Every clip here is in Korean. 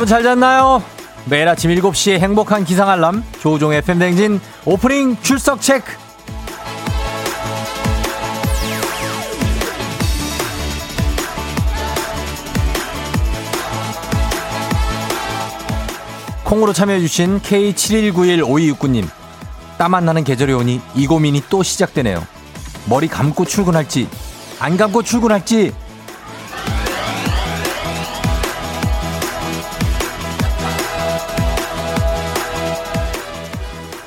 여러분 잘 잤나요? 매일 아침 7시에 행복한 기상 알람 조우종의 FM댕진 오프닝 출석 체크 콩으로 참여해주신 K71915269님 땀안 나는 계절이 오니 이 고민이 또 시작되네요 머리 감고 출근할지 안 감고 출근할지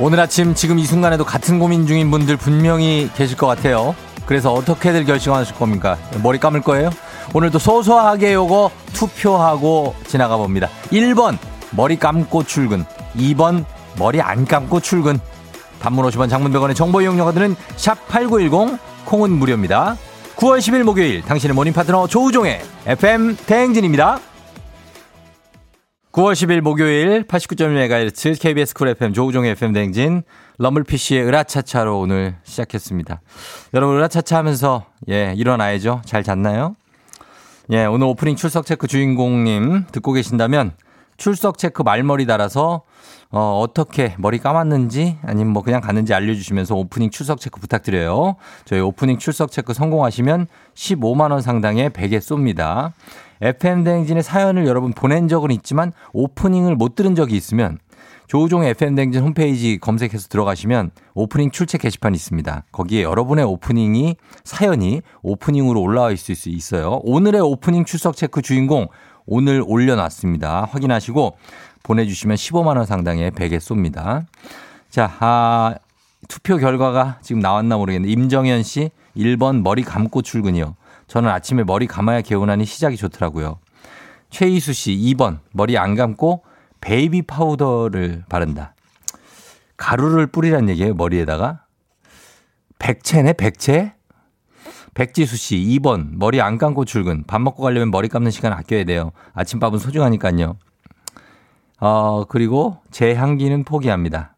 오늘 아침 지금 이 순간에도 같은 고민 중인 분들 분명히 계실 것 같아요. 그래서 어떻게들 결정하실 겁니까? 머리 감을 거예요? 오늘도 소소하게 요거 투표하고 지나가 봅니다. 1번 머리 감고 출근 2번 머리 안 감고 출근 단문 50원 장문 100원의 정보 이용료가 드는 샵 8910 콩은 무료입니다. 9월 10일 목요일 당신의 모닝 파트너 조우종의 FM 대행진입니다. 9월 10일 목요일 89.1MHz KBS 쿨 FM 조우종의 FM 대행진 럼블피쉬의 으라차차로 오늘 시작했습니다. 여러분 으라차차 하면서 예 일어나야죠. 잘 잤나요? 예 오늘 오프닝 출석 체크 주인공님 듣고 계신다면 출석 체크 말머리 달아서 어, 어떻게 머리 감았는지 아니면 뭐 그냥 갔는지 알려주시면서 오프닝 출석 체크 부탁드려요. 저희 오프닝 출석 체크 성공하시면 15만 원 상당의 베개 쏩니다. FM대행진의 사연을 여러분 보낸 적은 있지만 오프닝을 못 들은 적이 있으면 조우종의 FM대행진 홈페이지 검색해서 들어가시면 오프닝 출첵 게시판이 있습니다. 거기에 여러분의 오프닝이 사연이 오프닝으로 올라와 있을 수 있어요. 오늘의 오프닝 출석 체크 주인공 오늘 올려놨습니다. 확인하시고 보내주시면 15만 원 상당의 베개 쏩니다. 자, 아, 투표 결과가 지금 나왔나 모르겠는데 임정현 씨 1번 머리 감고 출근이요. 저는 아침에 머리 감아야 개운하니 시작이 좋더라고요. 최희수 씨 2번 머리 안 감고 베이비 파우더를 바른다. 가루를 뿌리란 얘기예요, 머리에다가. 백채네, 백채? 백지수 씨 2번 머리 안 감고 출근. 밥 먹고 가려면 머리 감는 시간 아껴야 돼요. 아침밥은 소중하니까요. 어, 그리고 제 향기는 포기합니다.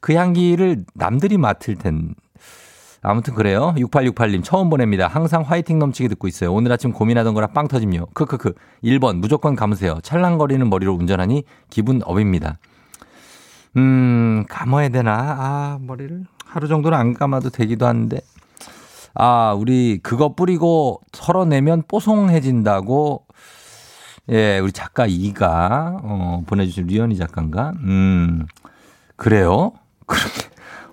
그 향기를 남들이 맡을 텐. 아무튼 그래요. 6868님 처음 보냅니다. 항상 화이팅 넘치게 듣고 있어요. 오늘 아침 고민하던 거라 빵 터짐요. 크크크. 1번 무조건 감으세요. 찰랑거리는 머리로 운전하니 기분 업입니다. 음, 감아야 되나? 아, 머리를 하루 정도는 안 감아도 되기도 하는데. 아, 우리 그거 뿌리고 털어내면 뽀송해진다고 예, 우리 작가 이가 어, 보내주신 류현희 작가인가? 음, 그래요? 그렇게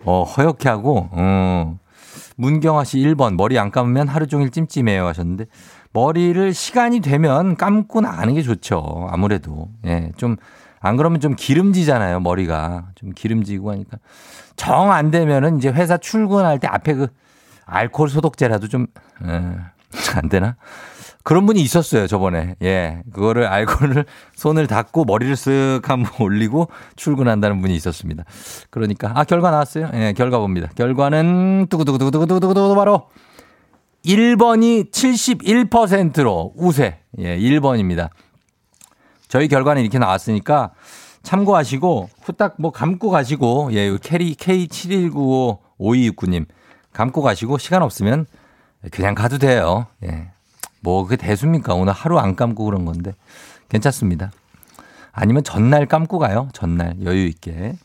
어, 허옇게 하고 어, 문경아 씨 1번 머리 안 감으면 하루 종일 찜찜해요 하셨는데 머리를 시간이 되면 감고 나가는 게 좋죠. 아무래도 예, 좀 안 그러면 좀 기름지잖아요 머리가 좀 기름지고 하니까 정 안 되면은 이제 회사 출근할 때 앞에 그 알코올 소독제라도 좀, 에, 안 되나? 그런 분이 있었어요, 저번에. 예. 그거를 알코올을 손을 닦고 머리를 쓱 한번 올리고 출근한다는 분이 있었습니다. 그러니까, 아, 결과 나왔어요? 예, 결과 봅니다. 결과는 뚜구뚜구뚜구뚜구뚜구뚜구 바로 1번이 71%로 우세. 예, 1번입니다. 저희 결과는 이렇게 나왔으니까 참고하시고 후딱 뭐 감고 가시고 예, 캐리 K71955269님 감고 가시고 시간 없으면 그냥 가도 돼요. 예. 뭐 그게 대수입니까? 오늘 하루 안 감고 그런 건데 괜찮습니다. 아니면 전날 감고 가요. 전날 여유 있게.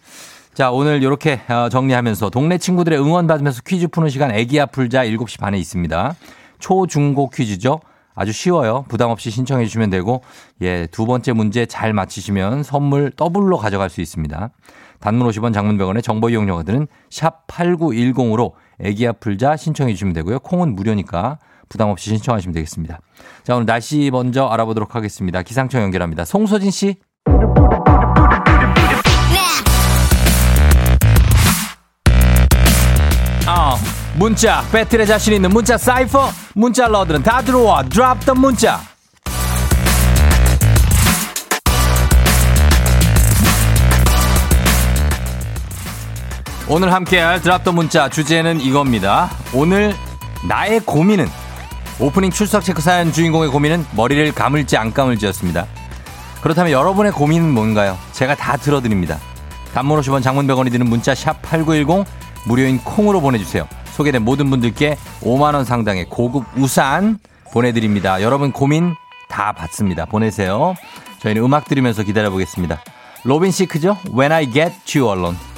자, 오늘 이렇게 정리하면서 동네 친구들의 응원 받으면서 퀴즈 푸는 시간 애기야 풀자 7시 반에 있습니다. 초, 중, 고 퀴즈죠. 아주 쉬워요. 부담 없이 신청해 주시면 되고, 예, 두 번째 문제 잘 맞히시면 선물 더블로 가져갈 수 있습니다. 단문 50원 장문 100원의 정보 이용료가 드는 샵 8910으로 애기야 풀자 신청해 주시면 되고요. 콩은 무료니까 부담 없이 신청하시면 되겠습니다. 자, 오늘 날씨 먼저 알아보도록 하겠습니다. 기상청 연결합니다. 송소진 씨. 어, 문자, 배틀에 자신 있는 문자 사이퍼, 문자 러들은 다 들어와. 드랍 더 문자. 오늘 함께할 드랍 더 문자 주제는 이겁니다. 오늘 나의 고민은 오프닝 출석 체크 사연 주인공의 고민은 머리를 감을지 안 감을지였습니다. 그렇다면 여러분의 고민은 뭔가요? 제가 다 들어드립니다. 단문 50원 장문 100원이 드는 문자 샵 8910 무료인 콩으로 보내주세요. 소개된 모든 분들께 5만원 상당의 고급 우산 보내드립니다. 여러분 고민 다 받습니다. 보내세요. 저희는 음악 들으면서 기다려보겠습니다. 로빈 시크죠? When I Get You Alone.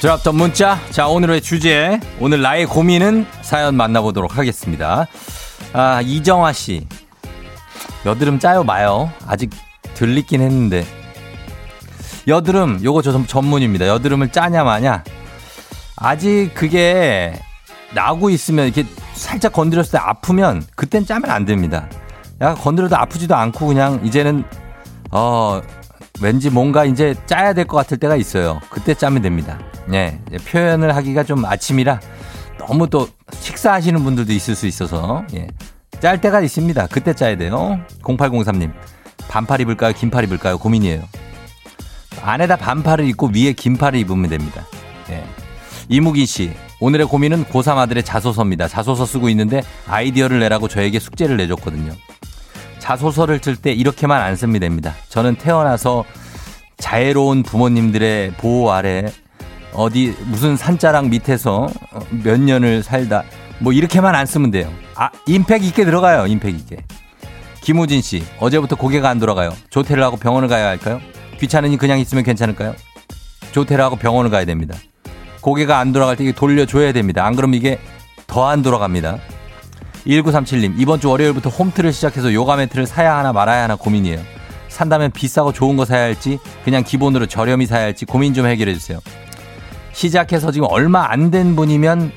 드랍던 문자. 자, 오늘의 주제. 오늘 나의 고민은 사연 만나보도록 하겠습니다. 아, 이정화 씨. 여드름 짜요, 마요? 아직 들리긴 했는데. 여드름, 요거 저 전문입니다. 여드름을 짜냐, 마냐? 아직 그게 나고 있으면 이렇게 살짝 건드렸을 때 아프면 그땐 짜면 안 됩니다. 약간 건드려도 아프지도 않고 그냥 이제는, 어, 왠지 뭔가 이제 짜야 될 것 같을 때가 있어요. 그때 짜면 됩니다. 예, 표현을 하기가 좀 아침이라 너무 또 식사하시는 분들도 있을 수 있어서 예. 짤 때가 있습니다. 그때 짜야 돼요. 0803님. 반팔 입을까요? 긴팔 입을까요? 고민이에요. 안에다 반팔을 입고 위에 긴팔을 입으면 됩니다. 예. 이무기 씨. 오늘의 고민은 고3 아들의 자소서입니다. 자소서 쓰고 있는데 아이디어를 내라고 저에게 숙제를 내줬거든요. 자소서를 쓸 때 이렇게만 안 쓰면 됩니다. 저는 태어나서 자애로운 부모님들의 보호 아래 어디 무슨 산자락 밑에서 몇 년을 살다 뭐 이렇게만 안 쓰면 돼요. 아 임팩 있게 들어가요. 임팩 있게. 김우진 씨 어제부터 고개가 안 돌아가요. 조퇴를 하고 병원을 가야 할까요? 귀찮으니 그냥 있으면 괜찮을까요? 조퇴를 하고 병원을 가야 됩니다. 고개가 안 돌아갈 때 돌려줘야 됩니다. 안 그러면 이게 더 안 돌아갑니다. 1937님 이번 주 월요일부터 홈트를 시작해서 요가 매트를 사야 하나 말아야 하나 고민이에요. 산다면 비싸고 좋은 거 사야 할지 그냥 기본으로 저렴이 사야 할지 고민 좀 해결해 주세요. 시작해서 지금 얼마 안 된 분이면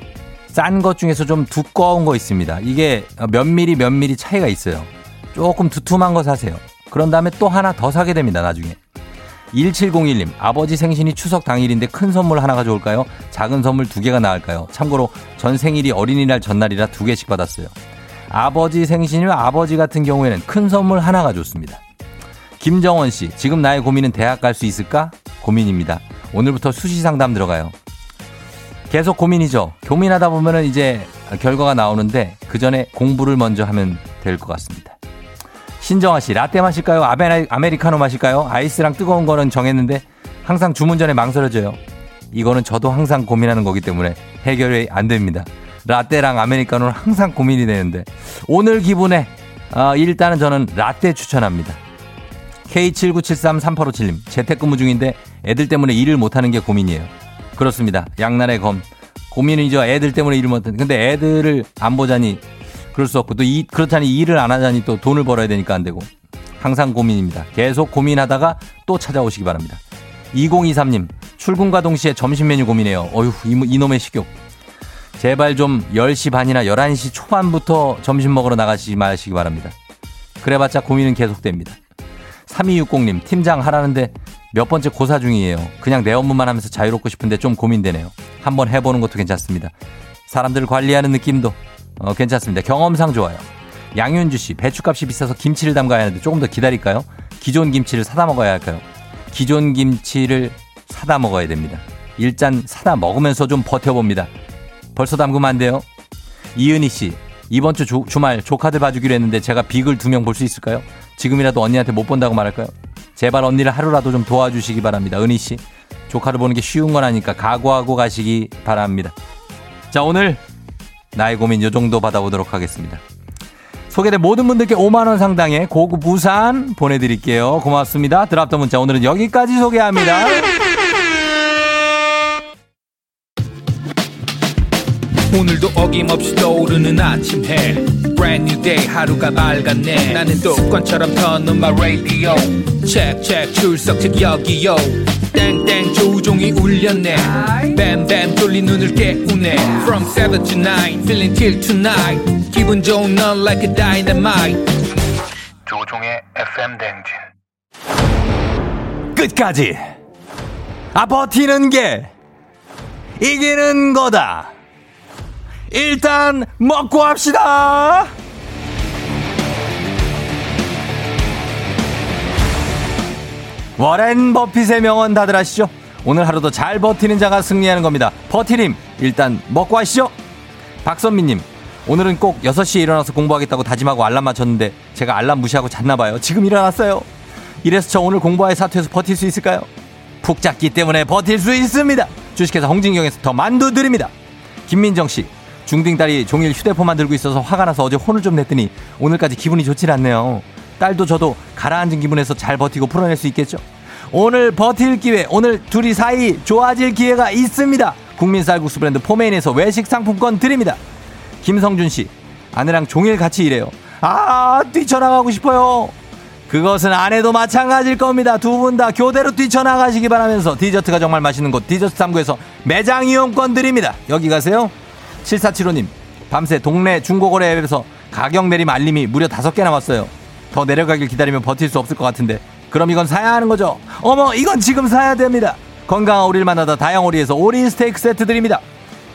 싼 것 중에서 좀 두꺼운 거 있습니다. 이게 몇 미리 몇 미리 차이가 있어요. 조금 두툼한 거 사세요. 그런 다음에 또 하나 더 사게 됩니다. 나중에. 1701님, 아버지 생신이 추석 당일인데 큰 선물 하나가 좋을까요? 작은 선물 두 개가 나을까요? 참고로 전 생일이 어린이날 전날이라 두 개씩 받았어요. 아버지 생신이면 아버지 같은 경우에는 큰 선물 하나가 좋습니다. 김정원 씨, 지금 나의 고민은 대학 갈 수 있을까? 고민입니다. 오늘부터 수시 상담 들어가요. 계속 고민이죠. 고민하다 보면은 이제 결과가 나오는데 그 전에 공부를 먼저 하면 될 것 같습니다. 신정아 씨, 라떼 마실까요? 아메, 아메리카노 마실까요? 아이스랑 뜨거운 거는 정했는데 항상 주문 전에 망설여져요. 이거는 저도 항상 고민하는 거기 때문에 해결이 안 됩니다. 라떼랑 아메리카노는 항상 고민이 되는데 오늘 기분에 어, 일단은 저는 라떼 추천합니다. K79733857님, 재택근무 중인데 애들 때문에 일을 못하는 게 고민이에요. 그렇습니다. 양날의 검. 고민이죠. 애들 때문에 일을 못하는. 근데 애들을 안 보자니 그럴 수 없고 또 이, 그렇다니 일을 안 하자니 또 돈을 벌어야 되니까 안 되고. 항상 고민입니다. 계속 고민하다가 또 찾아오시기 바랍니다. 2023님, 출근과 동시에 점심 메뉴 고민해요. 어휴, 이놈의 식욕. 제발 좀 10시 반이나 11시 초반부터 점심 먹으러 나가시지 마시기 바랍니다. 그래봤자 고민은 계속됩니다. 3260님, 팀장 하라는데 몇 번째 고사 중이에요. 그냥 내 업무만 하면서 자유롭고 싶은데 좀 고민되네요. 한번 해보는 것도 괜찮습니다. 사람들을 관리하는 느낌도 어, 괜찮습니다. 경험상 좋아요. 양윤주 씨, 배추값이 비싸서 김치를 담가야 하는데 조금 더 기다릴까요? 기존 김치를 사다 먹어야 할까요? 기존 김치를 사다 먹어야 됩니다. 일단 사다 먹으면서 좀 버텨봅니다. 벌써 담그면 안 돼요? 이은희 씨, 이번 주 주, 말 조카들 봐주기로 했는데 제가 빅을 두 명 볼 수 있을까요? 지금이라도 언니한테 못 본다고 말할까요? 제발 언니를 하루라도 좀 도와주시기 바랍니다. 은희 씨. 조카를 보는 게 쉬운 건 아니까 각오하고 가시기 바랍니다. 자, 오늘 나의 고민 요 정도 받아보도록 하겠습니다. 소개된 모든 분들께 5만원 상당의 고급 우산 보내드릴게요. 고맙습니다. 드랍더 문자 오늘은 여기까지 소개합니다. 오늘도 어김없이 떠오르는 아침 해 Brand new day 하루가 밝았네 나는 습관처럼 터는 마 radio check check 출석 책 여기요 땡땡 조종이 울렸네 뱀뱀 돌린 눈을 깨우네 From 7 to 9 feeling till tonight 기분 좋은 넌 like a dynamite 조종의 FM 댕진 끝까지. 아, 버티는 게 이기는 거다. 일단 먹고 합시다. 워렌 버핏의 명언 다들 아시죠? 오늘 하루도 잘 버티는 자가 승리하는 겁니다. 버티님, 일단 먹고 하시죠. 박선미님, 오늘은 꼭 6시에 일어나서 공부하겠다고 다짐하고 알람 맞췄는데 제가 알람 무시하고 잤나 봐요. 지금 일어났어요. 이래서 저 오늘 공부할 사투에서 버틸 수 있을까요? 푹 잤기 때문에 버틸 수 있습니다. 주식회사 홍진경에서 더 만두 드립니다. 김민정 씨, 중딩 딸이 종일 휴대폰만 들고 있어서 화가 나서 어제 혼을 좀 냈더니 오늘까지 기분이 좋질 않네요. 딸도 저도 가라앉은 기분에서 잘 버티고 풀어낼 수 있겠죠? 오늘 버틸 기회, 오늘 둘이 사이 좋아질 기회가 있습니다. 국민 쌀국수 브랜드 포메인에서 외식 상품권 드립니다. 김성준 씨, 아내랑 종일 같이 일해요. 아, 뛰쳐나가고 싶어요. 그것은 아내도 마찬가지일 겁니다. 두 분 다 교대로 뛰쳐나가시기 바라면서 디저트가 정말 맛있는 곳 디저트 3구에서 매장 이용권 드립니다. 여기 가세요. 7475님, 밤새 동네 중고거래 앱에서 가격 내림 알림이 무려 다섯 개 남았어요. 더 내려가길 기다리면 버틸 수 없을 것 같은데 그럼 이건 사야 하는 거죠. 어머 이건 지금 사야 됩니다. 건강한 오리를 만나다 다양오리에서 오리 스테이크 세트 드립니다.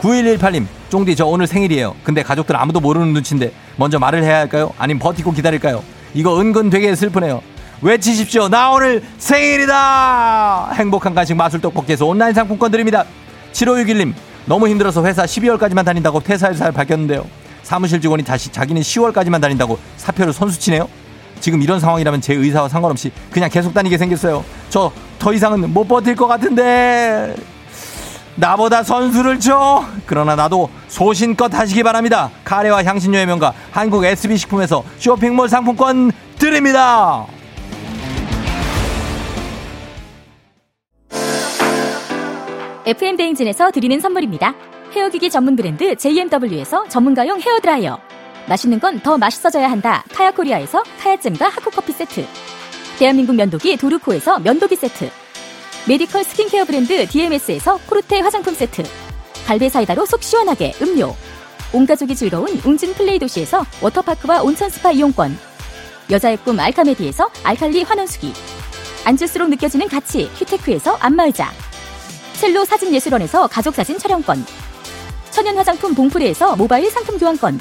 9118님 쫑디 저 오늘 생일이에요. 근데 가족들 아무도 모르는 눈치인데 먼저 말을 해야 할까요? 아니면 버티고 기다릴까요? 이거 은근 되게 슬프네요. 외치십시오. 나 오늘 생일이다. 행복한 간식 마술 떡볶이에서 온라인 상품권 드립니다. 7561님 너무 힘들어서 회사 12월까지만 다닌다고 퇴사해서 밝혔는데요. 사무실 직원이 다시 자기는 10월까지만 다닌다고 사표를 선수치네요. 지금 이런 상황이라면 제 의사와 상관없이 그냥 계속 다니게 생겼어요. 저 더 이상은 못 버틸 것 같은데. 나보다 선수를 줘. 그러나 나도 소신껏 하시기 바랍니다. 카레와 향신료의 명가 한국 SB식품에서 쇼핑몰 상품권 드립니다. FM 대행진에서 드리는 선물입니다. 헤어기기 전문 브랜드 JMW에서 전문가용 헤어 드라이어. 맛있는 건 더 맛있어져야 한다. 카야코리아에서 카야잼과 하코커피 세트. 대한민국 면도기 도르코에서 면도기 세트. 메디컬 스킨케어 브랜드 DMS에서 코르테 화장품 세트. 갈배 사이다로 속 시원하게 음료. 온 가족이 즐거운 웅진 플레이 도시에서 워터파크와 온천 스파 이용권. 여자의 꿈 알카메디에서 알칼리 환원수기. 앉을수록 느껴지는 가치 큐테크에서 안마의자. 첼로 사진예술원에서 가족사진 촬영권. 천연 화장품 봉프레에서 모바일 상품 교환권.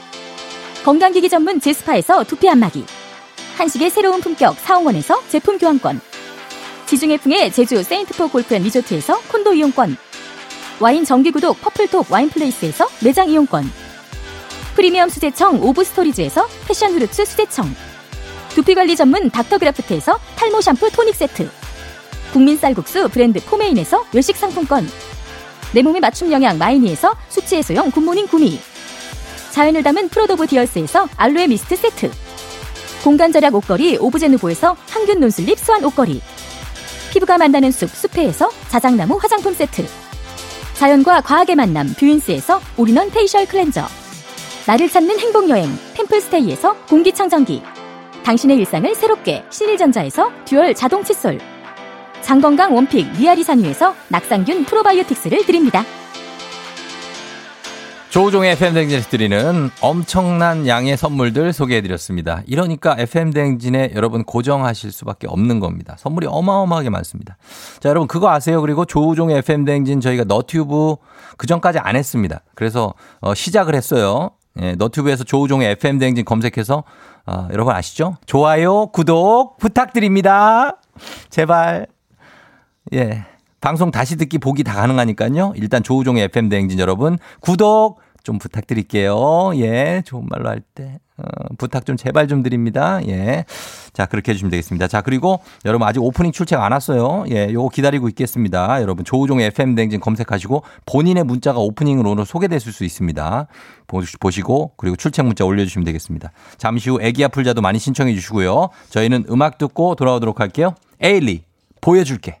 건강기기 전문 제스파에서 두피 안마기. 한식의 새로운 품격 사홍원에서 제품 교환권. 지중해풍의 제주 세인트포 골프앤 리조트에서 콘도 이용권. 와인 정기구독 퍼플톡 와인플레이스에서 매장 이용권. 프리미엄 수제청 오브스토리즈에서 패션 후르츠 수제청. 두피관리 전문 닥터그라프트에서 탈모 샴푸 토닉 세트. 국민 쌀국수 브랜드 포메인에서 외식 상품권. 내 몸에 맞춤 영양 마이니에서 숙취 해소용 굿모닝 구미. 자연을 담은 프로도브 디얼스에서 알로에 미스트 세트. 공간 절약 옷걸이 오브제누보에서 항균 non-slip 수완 옷걸이. 피부가 만나는 숲 숲회에서 자작나무 화장품 세트. 자연과 과학의 만남 뷰인스에서 all-in-one facial cleanser. 나를 찾는 행복여행 템플스테이에서 공기청정기. 당신의 일상을 새롭게 신일전자에서 듀얼 자동 칫솔. 장건강 one pick 미아리 산유에서 낙산균 프로바이오틱스를 드립니다. 조우종의 FM대행진에서 드리는 엄청난 양의 선물들 소개해드렸습니다. 이러니까 FM대행진에 여러분 고정하실 수밖에 없는 겁니다. 선물이 어마어마하게 많습니다. 자, 여러분 그거 아세요? 그리고 조우종의 FM댕진 저희가 너튜브 그 전까지 안 했습니다. 그래서 어, 시작을 했어요. 예, 너튜브에서 조우종의 FM댕진 검색해서 어, 여러분 아시죠? 좋아요, 구독 부탁드립니다. 제발. 예. 방송 다시 듣기 보기 다 가능하니까요. 일단 조우종의 FM 대행진 여러분 구독 좀 부탁드릴게요. 예, 좋은 말로 할 때. 어, 부탁 좀 제발 좀 드립니다. 예. 자, 그렇게 해주시면 되겠습니다. 자, 그리고 여러분 아직 오프닝 출첵 안 왔어요. 예, 요거 기다리고 있겠습니다. 여러분 조우종의 FM 댕진 검색하시고 본인의 문자가 오프닝으로 오늘 소개됐을 수 있습니다. 보시고 그리고 출첵 문자 올려주시면 되겠습니다. 잠시 후 애기야 풀자도 많이 신청해 주시고요. 저희는 음악 듣고 돌아오도록 할게요. 에일리, 보여줄게.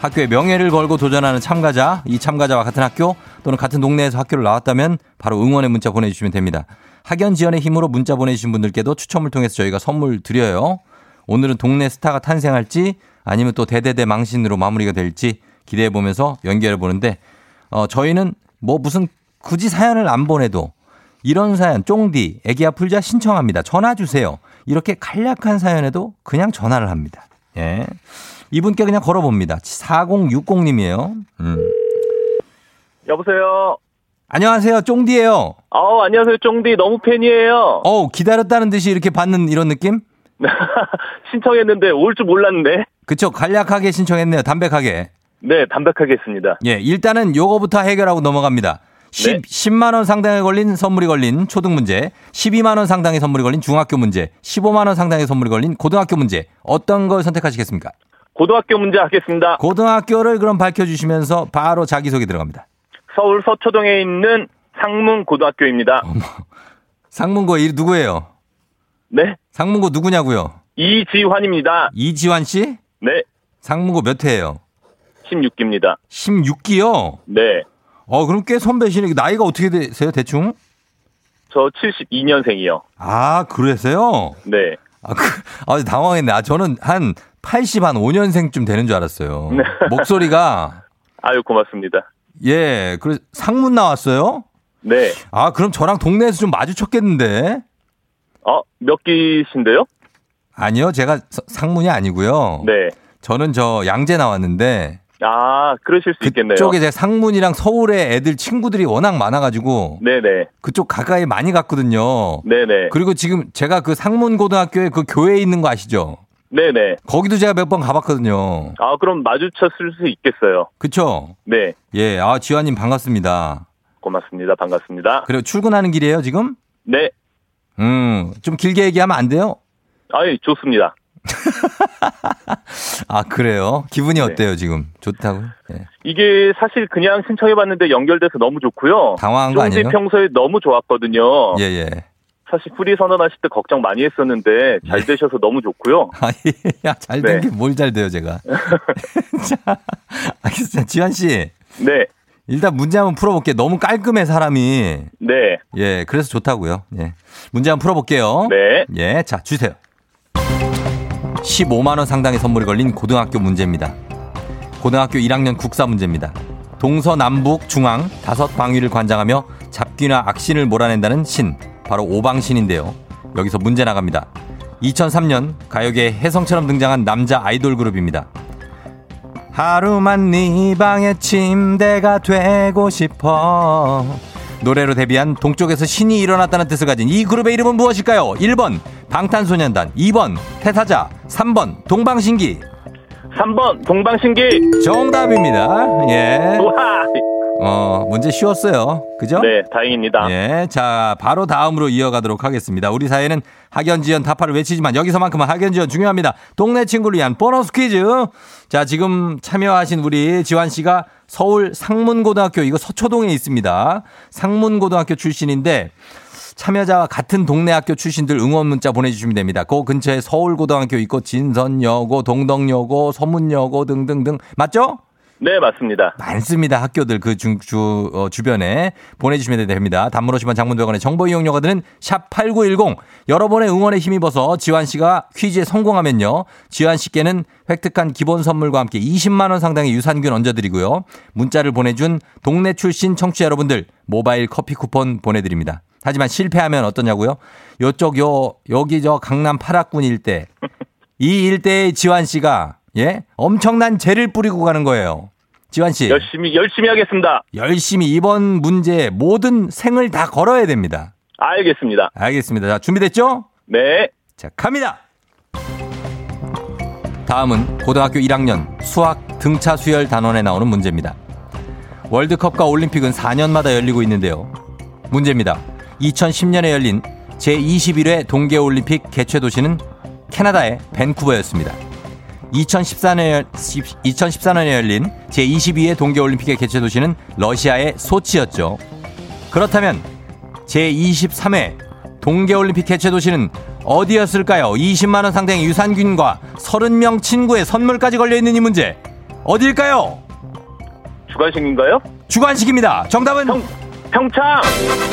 학교의 명예를 걸고 도전하는 참가자, 이 참가자와 같은 학교 또는 같은 동네에서 학교를 나왔다면 바로 응원의 문자 보내주시면 됩니다. 학연 지원의 힘으로 문자 보내주신 분들께도 추첨을 통해서 저희가 선물 드려요. 오늘은 동네 스타가 탄생할지 아니면 또 대대대 망신으로 마무리가 될지 기대해 보면서 연결해 보는데 어, 저희는 뭐 무슨 굳이 사연을 안 보내도 이런 사연 쫑디 애기야 풀자 신청합니다. 전화 주세요. 이렇게 간략한 사연에도 그냥 전화를 합니다. 예. 이분께 그냥 걸어봅니다. 4060님이에요. 음. 여보세요. 안녕하세요. 쫑디예요. 어, 안녕하세요. 쫑디 너무 팬이에요. 어 기다렸다는 듯이 이렇게 받는 이런 느낌? 신청했는데 올 줄 몰랐는데. 그쵸. 간략하게 신청했네요. 담백하게. 네, 담백하게 했습니다. 예, 일단은 요거부터 해결하고 넘어갑니다. 10, 네. 10만원 상당에 걸린 선물이 걸린 초등 문제, 12만 원 상당의 선물이 걸린 중학교 문제, 15만 원 상당의 선물이 걸린 고등학교 문제, 어떤 걸 선택하시겠습니까? 고등학교 문제 하겠습니다. 고등학교를 그럼 밝혀주시면서 바로 자기소개 들어갑니다. 서울 서초동에 있는 상문 고등학교입니다. 상문고 이 누구예요? 네, 상문고 누구냐고요? 이지환입니다. 이지환 씨? 네, 상문고 몇 회예요? 16기입니다. 16기요? 네, 어, 그럼 꽤 선배시네. 나이가 어떻게 되세요, 대충? 저 72년생이요. 아, 그러세요? 네, 아, 그, 아, 당황했네. 아, 저는 한 80, 한 5년생쯤 되는 줄 알았어요. 네. 목소리가, 아유 고맙습니다. 예, 그 상문 나왔어요? 네, 아, 그럼 저랑 동네에서 좀 마주쳤겠는데? 어, 몇 기신데요? 아니요, 제가 서- 상문이 아니고요. 네, 저는 저 양재 나왔는데, 아, 그러실 수 있겠네요. 그쪽에 제 상문이랑 서울에 애들 친구들이 워낙 많아가지고, 네네, 그쪽 가까이 많이 갔거든요. 네네, 그리고 지금 제가 그 상문 고등학교에 그 교회에 있는 거 아시죠? 네네. 거기도 제가 몇 번 가봤거든요. 아, 그럼 마주쳤을 수 있겠어요. 그쵸? 네, 예, 아, 지환님 반갑습니다. 고맙습니다. 반갑습니다. 그리고 출근하는 길이에요, 지금? 네, 음, 좀 길게 얘기하면 안 돼요? 아유, 좋습니다. 아, 그래요? 기분이 네. 어때요, 지금? 좋다고? 예. 이게 사실 그냥 신청해봤는데 연결돼서 너무 좋고요. 당황한 거 아니에요? 평소에 너무 좋았거든요. 예, 예. 사실 프리 선언하실 때 걱정 많이 했었는데 잘 예. 되셔서 너무 좋고요. 아, 야, 잘된 네. 게 뭘 잘 돼요, 제가. 자, 알겠습니다. 지환 씨. 네, 일단 문제 한번 풀어볼게요. 너무 깔끔해, 사람이. 네, 예, 그래서 좋다고요. 예. 문제 한번 풀어볼게요. 네. 예, 자, 주세요. 15만 원 상당의 선물이 걸린 고등학교 문제입니다. 고등학교 1학년 국사 문제입니다. 동서 남북 중앙 다섯 방위를 관장하며 잡귀나 악신을 몰아낸다는 신, 바로 오방신인데요. 여기서 문제 나갑니다. 2003년 가요계에 혜성처럼 등장한 남자 아이돌 그룹입니다. 하루만 네 방의 침대가 되고 싶어. 노래로 데뷔한 동쪽에서 신이 일어났다는 뜻을 가진 이 그룹의 이름은 무엇일까요? 1번 방탄소년단, 2번 태사자, 3번 동방신기. 3번 동방신기. 정답입니다. 예. 우와. 어, 문제 쉬웠어요. 그죠? 네, 다행입니다. 예. 자, 바로 다음으로 이어가도록 하겠습니다. 우리 사회는 학연 지연 타파를 외치지만 여기서만큼은 학연 지연 중요합니다. 동네 친구를 위한 보너스 퀴즈. 자, 지금 참여하신 우리 지환 씨가 서울 상문고등학교 이거 서초동에 있습니다. 상문고등학교 출신인데 참여자와 같은 동네 학교 출신들 응원 문자 보내주시면 됩니다. 그 근처에 서울고등학교 있고 진선여고, 동덕여고, 서문여고 등등등 맞죠? 네, 맞습니다. 많습니다. 학교들 그 중, 주, 어, 주변에 보내주시면 됩니다. 단문 50원 장문대원의 정보 이용료가 드는 샵8910. 여러분의 응원에 힘입어서 지환 씨가 퀴즈에 성공하면요. 지환 씨께는 획득한 기본 선물과 함께 20만원 상당의 유산균 얹어드리고요. 문자를 보내준 동네 출신 청취자 여러분들 모바일 커피 쿠폰 보내드립니다. 하지만 실패하면 어떠냐고요? 요쪽 요 여기 저 강남 파락군 일대 이 일대의 지환 씨가 예 엄청난 죄를 뿌리고 가는 거예요. 지환 씨 열심히, 열심히 하겠습니다. 열심히 이번 문제 모든 생을 다 걸어야 됩니다. 알겠습니다. 알겠습니다. 자 준비됐죠? 네. 자 갑니다. 다음은 고등학교 1학년 수학 등차 수열 단원에 나오는 문제입니다. 월드컵과 올림픽은 4년마다 열리고 있는데요. 문제입니다. 2010년에 열린 제21회 동계올림픽 개최 도시는 캐나다의 밴쿠버였습니다. 2014년에, 2014년에 열린 제22회 동계올림픽의 개최 도시는 러시아의 소치였죠. 그렇다면 제23회 동계올림픽 개최 도시는 어디였을까요? 20만원 상당의 유산균과 30명 친구의 선물까지 걸려있는 이 문제. 어딜까요? 주관식인가요? 주관식입니다. 정답은 평, 평창!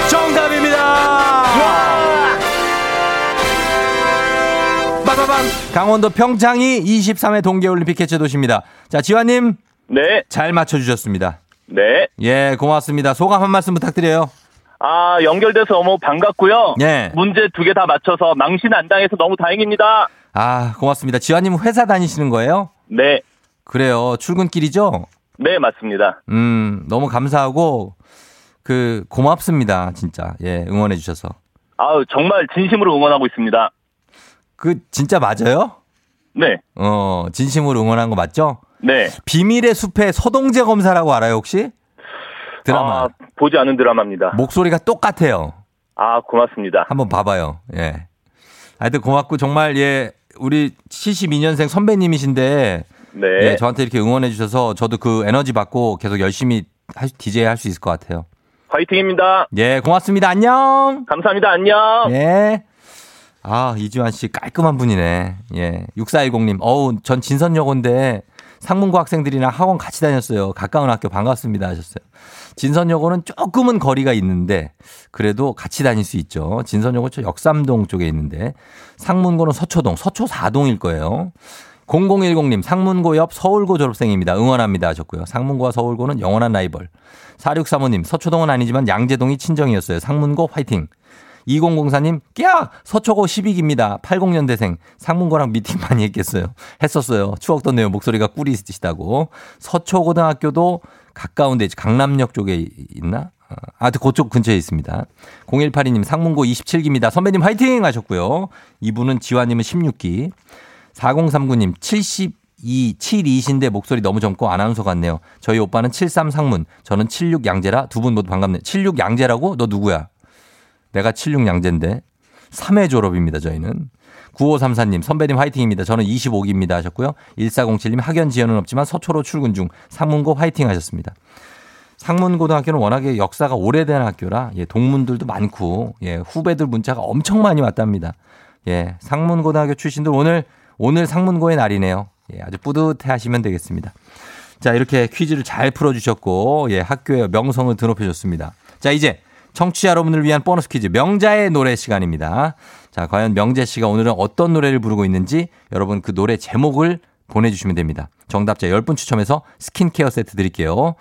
정답입니다. 빠바밤. 강원도 평창이 23회 동계올림픽 개최 도시입니다. 자, 지환님 네, 잘 맞춰주셨습니다. 네. 예, 고맙습니다. 소감 한 말씀 부탁드려요. 아, 연결돼서 너무 반갑고요. 예. 문제 두 개 다 맞춰서 망신 안 당해서 너무 다행입니다. 아, 고맙습니다. 지환님 회사 다니시는 거예요? 네, 그래요. 출근길이죠? 네, 맞습니다. 음, 너무 감사하고 그 고맙습니다. 진짜. 예, 응원해 주셔서. 아우, 정말 진심으로 응원하고 있습니다. 그 진짜 맞아요? 네, 어, 진심으로 응원한 거 맞죠? 네. 비밀의 숲의 서동재 검사라고 알아요, 혹시? 드라마. 아, 보지 않은 드라마입니다. 목소리가 똑같아요. 아, 고맙습니다. 한번 봐봐요. 예. 하여튼 고맙고 정말 예, 우리 72년생 선배님이신데 네. 예, 저한테 이렇게 응원해 주셔서 저도 그 에너지 받고 계속 열심히 할, DJ 할 수 있을 것 같아요. 화이팅입니다. 예, 고맙습니다. 안녕. 감사합니다. 안녕. 예. 아, 이주환 씨 깔끔한 분이네. 예. 6410님. 어우, 전 진선여고인데 상문고 학생들이랑 학원 같이 다녔어요. 가까운 학교 반갑습니다 하셨어요. 진선여고는 조금은 거리가 있는데 그래도 같이 다닐 수 있죠. 진선여고 저 역삼동 쪽에 있는데 상문고는 서초동, 서초 4동일 거예요. 0010님 상문고 옆 서울고 졸업생입니다. 응원합니다 하셨고요. 상문고와 서울고는 영원한 라이벌. 4635님 서초동은 아니지만 양재동이 친정이었어요. 상문고 화이팅. 2004님, 꺄! 서초고 12기입니다. 80년대생. 상문고랑 미팅 많이 했겠어요. 했었어요. 추억 돋네요. 목소리가 꿀이시다고. 서초고등학교도 가까운데 강남역 쪽에 있나? 아, 그쪽 근처에 있습니다. 0182님, 상문고 27기입니다. 선배님 화이팅! 하셨고요. 이분은 지화님은 16기. 4039님, 72, 72신데 목소리 너무 젊고 아나운서 같네요. 저희 오빠는 73 상문, 저는 76 양재라 두 분 모두 반갑네요. 76 양재라고? 너 누구야? 내가 76 양재인데. 3회 졸업입니다, 저희는. 9534님, 선배님 화이팅입니다. 저는 25기입니다 하셨고요. 1407님, 학연 지연은 없지만 서초로 출근 중 상문고 화이팅 하셨습니다. 상문고등학교는 워낙에 역사가 오래된 학교라 예, 동문들도 많고 예, 후배들 문자가 엄청 많이 왔답니다. 예, 상문고등학교 출신들 오늘 오늘 상문고의 날이네요. 예, 아주 뿌듯해 하시면 되겠습니다. 자, 이렇게 퀴즈를 잘 풀어 주셨고, 예, 학교의 명성을 드높여 줬습니다. 자, 이제 청취자 여러분을 위한 보너스 퀴즈 명자의 노래 시간입니다. 자, 과연 명재 씨가 오늘은 어떤 노래를 부르고 있는지 여러분 그 노래 제목을 보내주시면 됩니다. 정답자 10분 추첨해서 스킨케어 세트 드릴게요.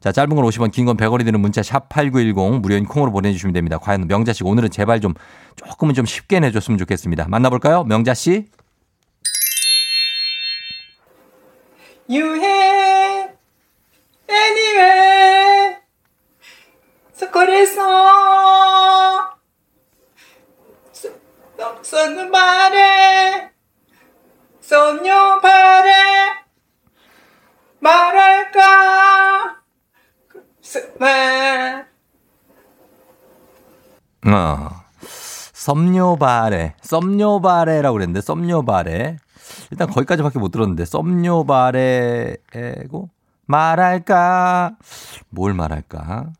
자, 짧은 건 50원, 긴 건 100원이 드는 문자 샵 8910 무료인 콩으로 보내주시면 됩니다. 과연 명자 씨 오늘은 제발 좀 조금은 좀 쉽게 내줬으면 좋겠습니다. 만나볼까요? 명자 씨. 유해 anyway 그래서 쏘는 말에 소녀 발에 말할까 스멜 어. 썸녀바레. 썸녀바레라고 그랬는데, 썸녀바레. 일단 거기까지밖에 못 들었는데, 썸녀바레고, 말할까? 뭘 말할까?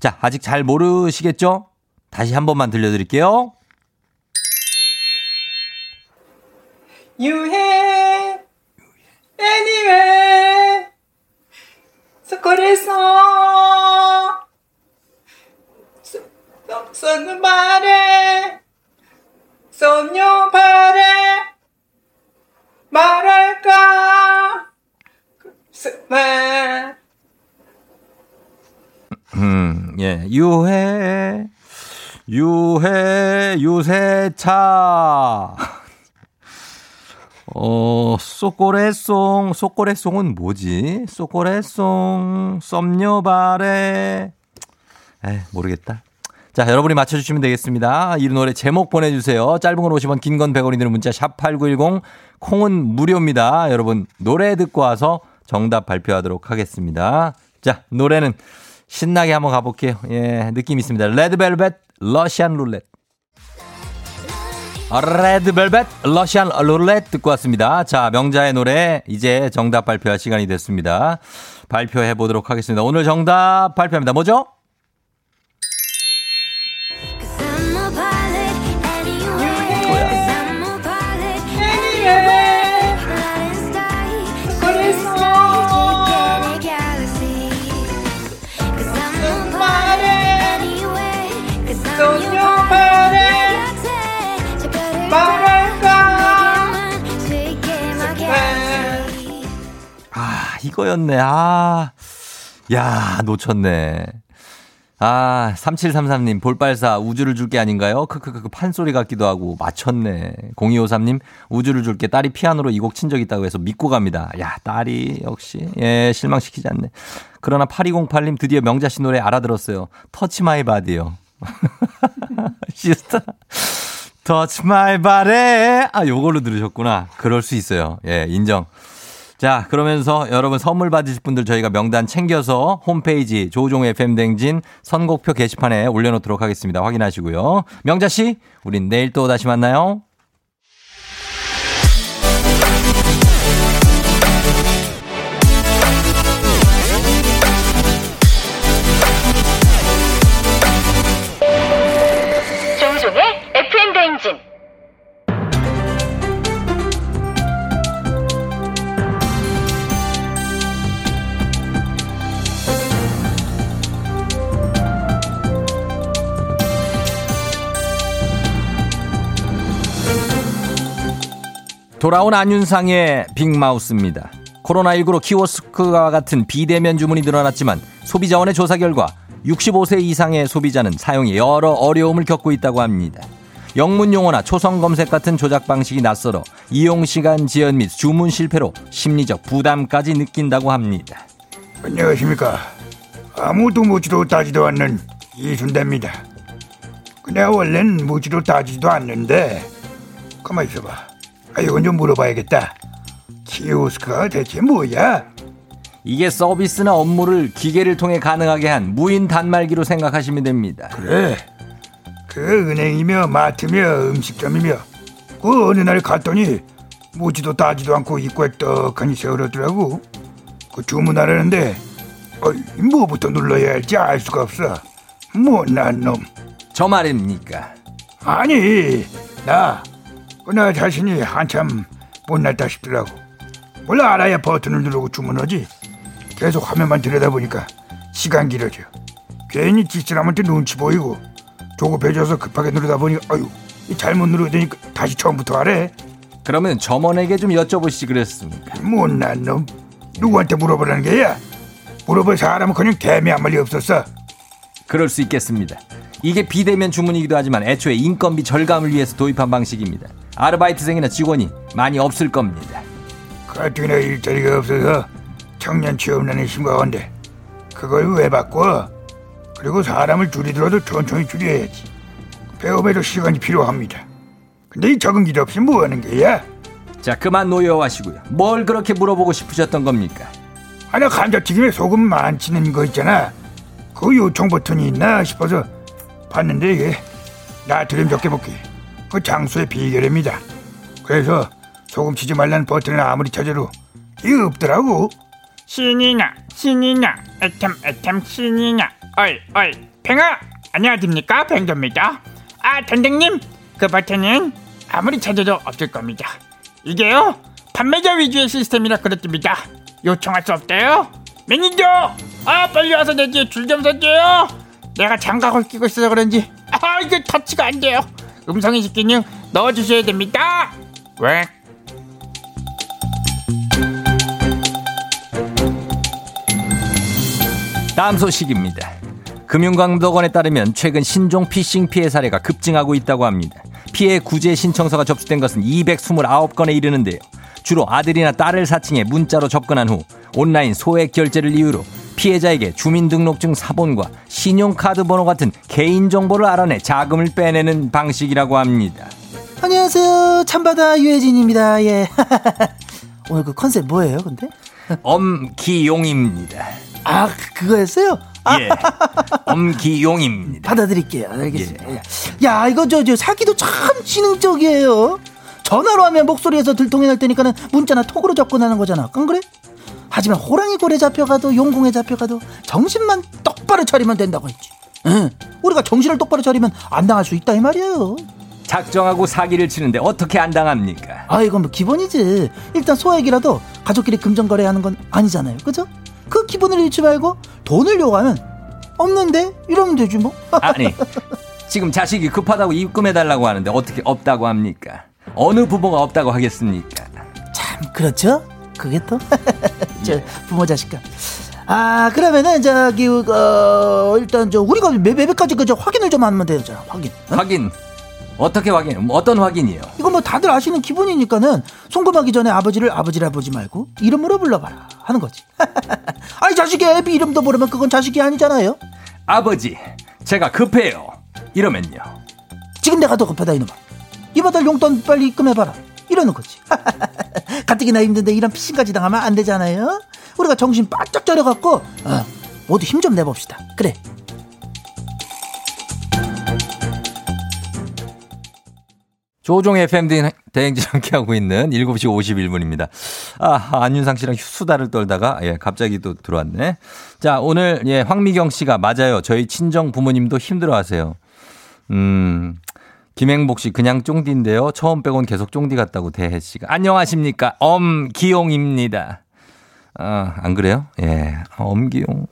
자, 아직 잘 모르시겠죠? 다시 한 번만 들려드릴게요. 유해 anyway 그래서 써- 써- 썼는 말에 소녀 발에 말할까 네. 음, 예. 유해, 유해, 유세차. 어, 소꼬레송, 소꼬레송은 뭐지? 소꼬레송, 썸녀바레. 에, 모르겠다. 자, 여러분이 맞춰주시면 되겠습니다. 이 노래 제목 보내주세요. 짧은 건 50원, 긴 건 100원이 드는 문자, 샵8910. 콩은 무료입니다. 여러분, 노래 듣고 와서 정답 발표하도록 하겠습니다. 자, 노래는 신나게 한번 가볼게요. 예, 느낌 있습니다. 레드벨벳, 러시안 룰렛. 레드벨벳, 러시안 룰렛 듣고 왔습니다. 자, 명자의 노래, 이제 정답 발표할 시간이 됐습니다. 발표해 보도록 하겠습니다. 오늘 정답 발표합니다. 뭐죠? 이거였네. 아, 야, 놓쳤네. 아, 3733님, 볼빨사, 우주를 줄게 아닌가요? 크크크, 판소리 같기도 하고, 맞췄네. 0253님, 우주를 줄게 딸이 피아노로 이 곡 친 적 있다고 해서 믿고 갑니다. 야, 딸이, 역시, 예, 실망시키지 않네. 그러나 8208님, 드디어 명자 씨 노래 알아들었어요. Touch My Body요. 시스타. Touch My Body. 아, 요걸로 들으셨구나. 그럴 수 있어요. 예, 인정. 자, 그러면서 여러분 선물 받으실 분들 저희가 명단 챙겨서 홈페이지 조종의 FM댕진 선곡표 게시판에 올려놓도록 하겠습니다. 확인하시고요. 명자 씨, 우린 내일 또 다시 만나요. 돌아온 안윤상의 빅마우스입니다. 코로나19로 키오스크와 같은 비대면 주문이 늘어났지만 소비자원의 조사 결과 65세 이상의 소비자는 사용에 여러 어려움을 겪고 있다고 합니다. 영문 용어나 초성 검색 같은 조작 방식이 낯설어 이용 시간 지연 및 주문 실패로 심리적 부담까지 느낀다고 합니다. 안녕하십니까. 아무도 묻지도 따지도 않는 이순대입니다. 내가 원래는 묻지도 따지도 않는데 가만 있어봐. 아 이건 좀 물어봐야겠다. 키오스크가 대체 뭐야? 이게 서비스나 업무를 기계를 통해 가능하게 한 무인 단말기로 생각하시면 됩니다. 그래. 그 은행이며 마트며 음식점이며 그 어느 날 갔더니 묻지도 따지도 않고 입구에 떡하니 세우더라고. 그 주문하려는데 어이, 뭐부터 눌러야 할지 알 수가 없어. 못난 놈. 저 말입니까? 아니 나, 그나 자신이 한참 못났다 싶더라고. 뭘 알아야 버튼을 누르고 주문하지. 계속 화면만 들여다보니까 시간 길어져. 괜히 뒷사람한테 눈치 보이고. 조급해져서 급하게 누르다 보니 아유 이 잘못 누르게 되니까 다시 처음부터 하래. 그러면 점원에게 좀 여쭤보시지 그랬습니까? 못난 놈. 누구한테 물어보라는 게야? 물어볼 사람은 그냥 개미 한 마리 없었어. 그럴 수 있겠습니다. 이게 비대면 주문이기도 하지만 애초에 인건비 절감을 위해서 도입한 방식입니다. 아르바이트생이나 직원이 많이 없을 겁니다. 가뜩이나 일자리가 없어서 청년 취업난이 심각한데 그걸 왜 바꿔? 그리고 사람을 줄이더라도 천천히 줄여야지. 배움에도 시간이 필요합니다. 근데 이 적응기 없이 뭐 하는 게야? 자, 그만 노여워하시고요. 뭘 그렇게 물어보고 싶으셨던 겁니까? 아나 감자튀김에 소금 많치는 거 있잖아. 그 요청 버튼이 있나 싶어서 봤는데 이게 나트륨 적게 먹기. 그 장수의 비결입니다. 그래서 소금 치지 말라는 버튼을 아무리 찾아도 이게 없더라고. 신이나 신이나 애템 애템 신이나 얼얼 팽아! 안녕하십니까 팽조입니다. 아 단장님 그 버튼은 아무리 찾아도 없을 겁니다. 이게요 판매자 위주의 시스템이라 그렇습니다. 요청할 수 없대요. 매니저! 아 빨리 와서 내 뒤에 줄좀 서줘요 내가 장갑을 끼고 있어서 그런지 아 이게 터치가 안 돼요 음성인식 기능 넣어주셔야 됩니다 왜? 다음 소식입니다. 금융감독원에 따르면 최근 신종 피싱 피해 사례가 급증하고 있다고 합니다. 피해 구제 신청서가 접수된 것은 229건에 이르는데요. 주로 아들이나 딸을 사칭해 문자로 접근한 후 온라인 소액 결제를 이유로 피해자에게 주민등록증 사본과 신용카드 번호 같은 개인정보를 알아내 자금을 빼내는 방식이라고 합니다. 안녕하세요. 참바다 유혜진입니다. 예. 오늘 그 컨셉 뭐예요, 근데? 엄기용입니다. 아, 그- 그거였어요? 예. 엄기용입니다. 받아드릴게요. 알겠습니다. 예. 야, 이거 저, 저 사기도 참 지능적이에요. 전화로 하면 목소리에서 들통이 날 테니까는 문자나 톡으로 접근하는 거잖아. 안 그래? 하지만 호랑이 골에 잡혀가도 용궁에 잡혀가도 정신만 똑바로 차리면 된다고 했지. 응. 우리가 정신을 똑바로 차리면 안 당할 수 있다 이 말이에요. 작정하고 사기를 치는데 어떻게 안 당합니까? 아 이건 뭐 기본이지. 일단 소액이라도 가족끼리 금전거래하는 건 아니잖아요. 그죠? 그 기본을 잃지 말고 돈을 요구하면 없는데 이러면 되지 뭐. 아니 지금 자식이 급하다고 입금해달라고 하는데 어떻게 없다고 합니까? 어느 부모가 없다고 하겠습니까? 참 그렇죠? 그게 또 저 부모 자식간. 아 그러면은 저기 어 일단 저 우리가 배까지 그저 확인을 좀 하면 되죠. 확인. 어? 확인 어떻게 확인? 뭐 어떤 확인이요? 이거 뭐 다들 아시는 기본이니까는 송금하기 전에 아버지를 아버지라 보지 말고 이름으로 불러봐라 하는 거지. 아니 자식이 애비 이름도 모르면 그건 자식이 아니잖아요. 아버지 제가 급해요. 이러면요. 지금 내가 더 급하다 이놈아. 이번 달 용돈 빨리 입금해봐라. 이러는 거지. 가뜩이나 힘든데 이런 피싱까지 당하면 안 되잖아요. 우리가 정신 바짝 차려갖고 어, 모두 힘 좀 내봅시다. 그래. 조종 FM 대행진 함께하고 있는 7시 51분입니다. 아, 안윤상 씨랑 수다를 떨다가, 예, 갑자기 또 들어왔네. 자, 오늘, 예, 황미경 씨가 맞아요. 저희 친정 부모님도 힘들어 하세요. 음, 김행복 씨, 그냥 쫑디인데요. 처음 빼곤 계속 쫑디 같다고 대혜 씨가. 안녕하십니까. 엄기용입니다. 아, 안 그래요? 예, 엄기용.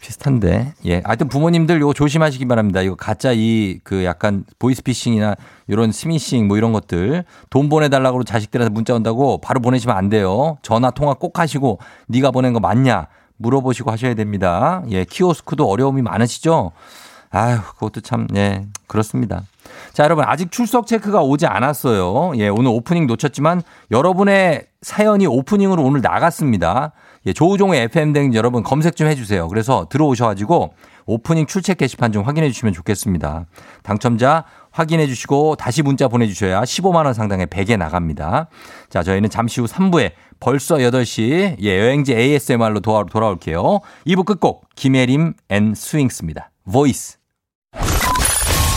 비슷한데. 예. 하여튼 부모님들 요거 조심하시기 바랍니다. 이거 가짜 이 그 약간 보이스피싱이나 이런 스미싱 뭐 이런 것들 돈 보내달라고 자식들한테 문자 온다고 바로 보내시면 안 돼요. 전화 통화 꼭 하시고 네가 보낸 거 맞냐 물어보시고 하셔야 됩니다. 예. 키오스크도 어려움이 많으시죠? 아휴, 그것도 참, 예, 그렇습니다. 자, 여러분, 아직 출석 체크가 오지 않았어요. 예, 오늘 오프닝 놓쳤지만 여러분의 사연이 오프닝으로 오늘 나갔습니다. 예, 조우종의 FM댕 여러분 검색 좀 해주세요. 그래서 들어오셔가지고 오프닝 출첵 게시판 좀 확인해 주시면 좋겠습니다. 당첨자 확인해 주시고 다시 문자 보내주셔야 15만원 상당의 베개 나갑니다. 자, 저희는 잠시 후 3부에 벌써 8시 예, 여행지 ASMR로 돌아, 돌아올게요. 2부 끝곡 김혜림 and 스윙스입니다. voice.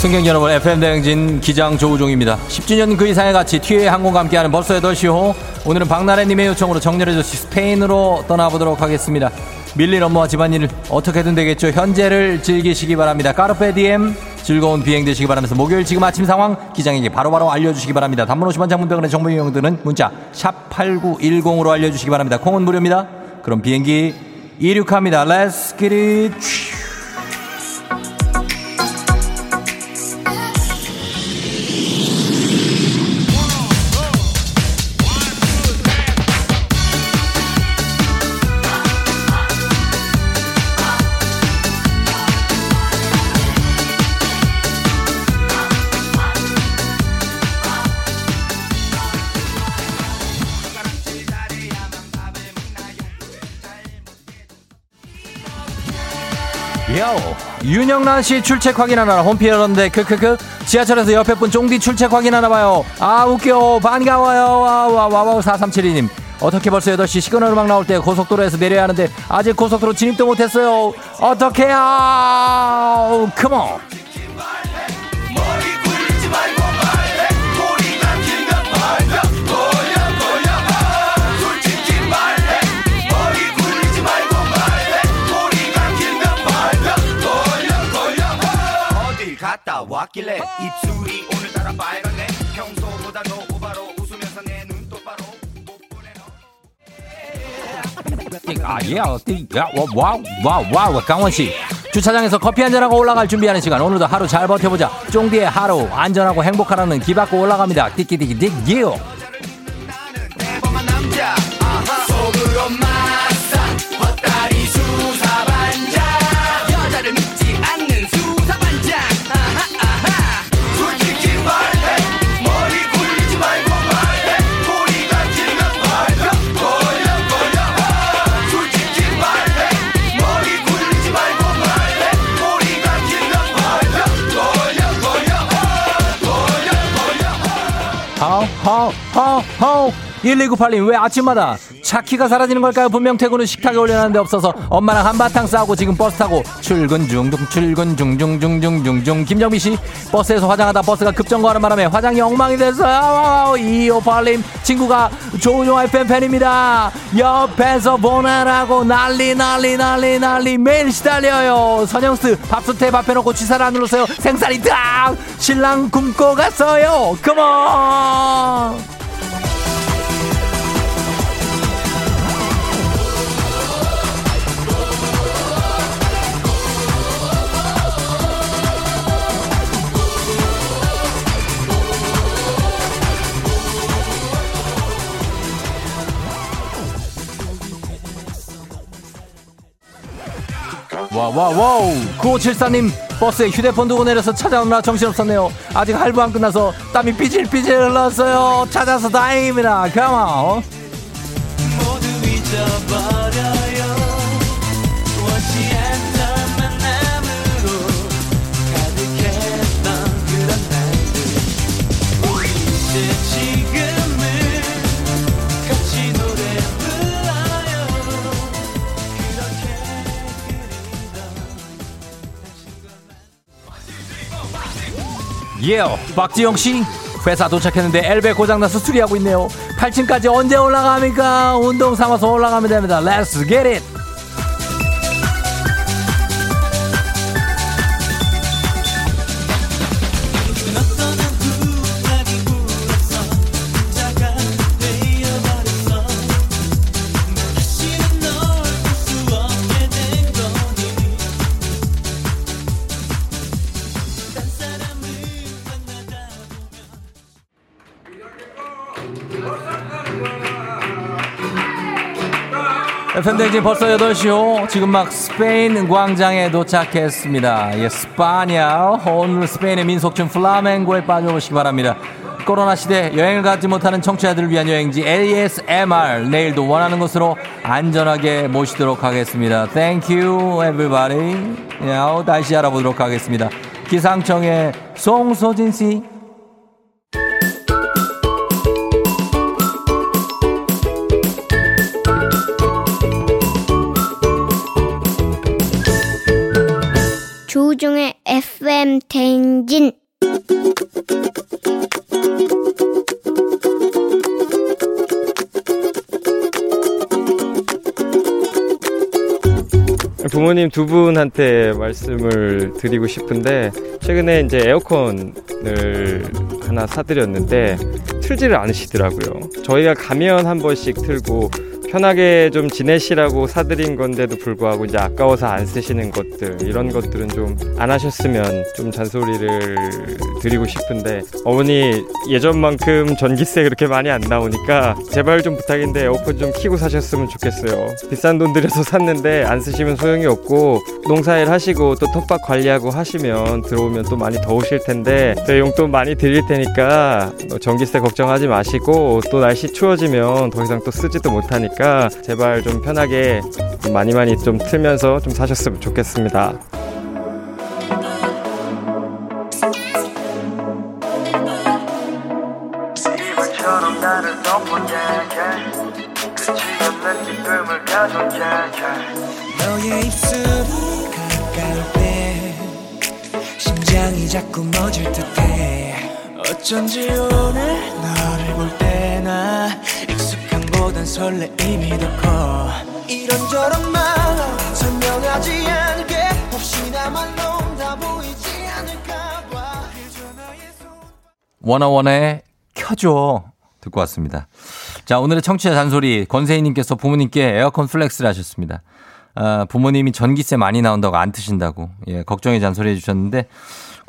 승객 여러분, FM대행진 기장 조우종입니다. 10주년 그 이상의 가치, 티웨이 항공과 함께하는 벌써 8시 호. 오늘은 박나래님의 요청으로 정렬해 주시 스페인으로 떠나보도록 하겠습니다. 밀린 업무와 집안일을 어떻게든 되겠죠. 현재를 즐기시기 바랍니다. 까르페 디엠 즐거운 비행 되시기 바라면서 목요일 지금 아침 상황 기장에게 바로 바로 알려주시기 바랍니다. 단문 50원 장문병원의 정보 이용들은 문자 샵 8910으로 알려주시기 바랍니다. 콩은 무료입니다. 그럼 비행기 이륙합니다. Let's get it. 윤영란 씨 출첵 확인하나 홈피어런데 크크크 지하철에서 옆에 분 쫑디 출첵 확인하나 봐요. 아 웃겨. 반가워요. 와와와와 4372님. 어떻게 벌써 8시 시그널 음악 나올 때 고속도로에서 내려야 하는데 아직 고속도로 진입도 못했어요. 어떡해요? Come on. 왔길래 입술이 오늘따라 빨갛네 평소보다 더 오바로 웃으면서 내 눈 똑바로 아, 예, 어디, 야, 와, 와, 와, 와, 강원 씨. 주차장에서 커피 한잔하고 올라갈 준비하는 시간. 오늘도 하루 잘 버텨보자. 쫑디의 하루, 안전하고 행복하라는 기받고 올라갑니다. 띠끼띠끼, 띠끼요. 1198님 왜 아침마다 차키가 사라지는 걸까요? 분명 퇴근 후 식탁에 올려놨는데 없어서 엄마랑 한바탕 싸우고 지금 버스 타고 출근 중 출근 중중중중중 김정미 씨 버스에서 화장하다 버스가 급정거하는 바람에 화장이 엉망이 됐어요. 2581님 친구가 조우종아의 팬입니다 옆에서 보내라고 난리 난리 난리 난리 매일 시달려요. 선영스 밥솥에 밥 해놓고 취사를 안 눌렀어요. 생쌀이 딱 신랑 굶고 갔어요. Come on 와와와우. 9574님 버스에 휴대폰 두고 내려서 찾아오느라 정신없었네요. 아직 할부 안 끝나서 땀이 삐질삐질 흘렀어요. 찾아서 다행입니다. 가만 예 박지영 씨. 회사 도착했는데 엘베 고장나서 수리하고 있네요. 8층까지 언제 올라갑니까? 운동 삼아서 올라가면 됩니다. Let's get it FM댕진 벌써 8시요. 지금 막 스페인 광장에 도착했습니다. 예, 스파냐. 오늘 스페인의 민속춤 플라멩고에 빠져보시기 바랍니다. 코로나 시대 여행을 가지 못하는 청취자들을 위한 여행지 ASMR 내일도 원하는 곳으로 안전하게 모시도록 하겠습니다. Thank you everybody. 야, 다시 알아보도록 하겠습니다. 기상청의 송소진 씨. 조종의 FM 대행진 부모님 두 분한테 말씀을 드리고 싶은데 최근에 이제 에어컨을 하나 사드렸는데 틀지를 않으시더라고요. 저희가 가면 한 번씩 틀고 편하게 좀 지내시라고 사드린 건데도 불구하고 이제 아까워서 안 쓰시는 것들 이런 것들은 좀 안 하셨으면 좀 잔소리를 드리고 싶은데 어머니 예전만큼 전기세 그렇게 많이 안 나오니까 제발 좀 부탁인데 에어컨 좀 키고 사셨으면 좋겠어요. 비싼 돈 들여서 샀는데 안 쓰시면 소용이 없고 농사일 하시고 또 텃밭 관리하고 하시면 들어오면 또 많이 더우실 텐데 저 용돈 많이 드릴 테니까 뭐 전기세 걱정하지 마시고 또 날씨 추워지면 더 이상 또 쓰지도 못하니까 제발 좀 편하게 많이 많이 좀 틀면서 좀 사셨으면 좋겠습니다. 너의 입술이 가까울 때 심장이 자꾸 멎을 듯해 어쩐지 설레임이 더 커 이런저런 마음 설명하지 않게 혹시나 말로 다 보이지 않을까봐. 원어원의 켜줘. 듣고 왔습니다. 자 오늘의 청취자 잔소리 권세희님께서 부모님께 에어컨 flex를 하셨습니다. 아, 부모님이 전기세 많이 나온다고 안 트신다고. 예, 걱정의 잔소리 해주셨는데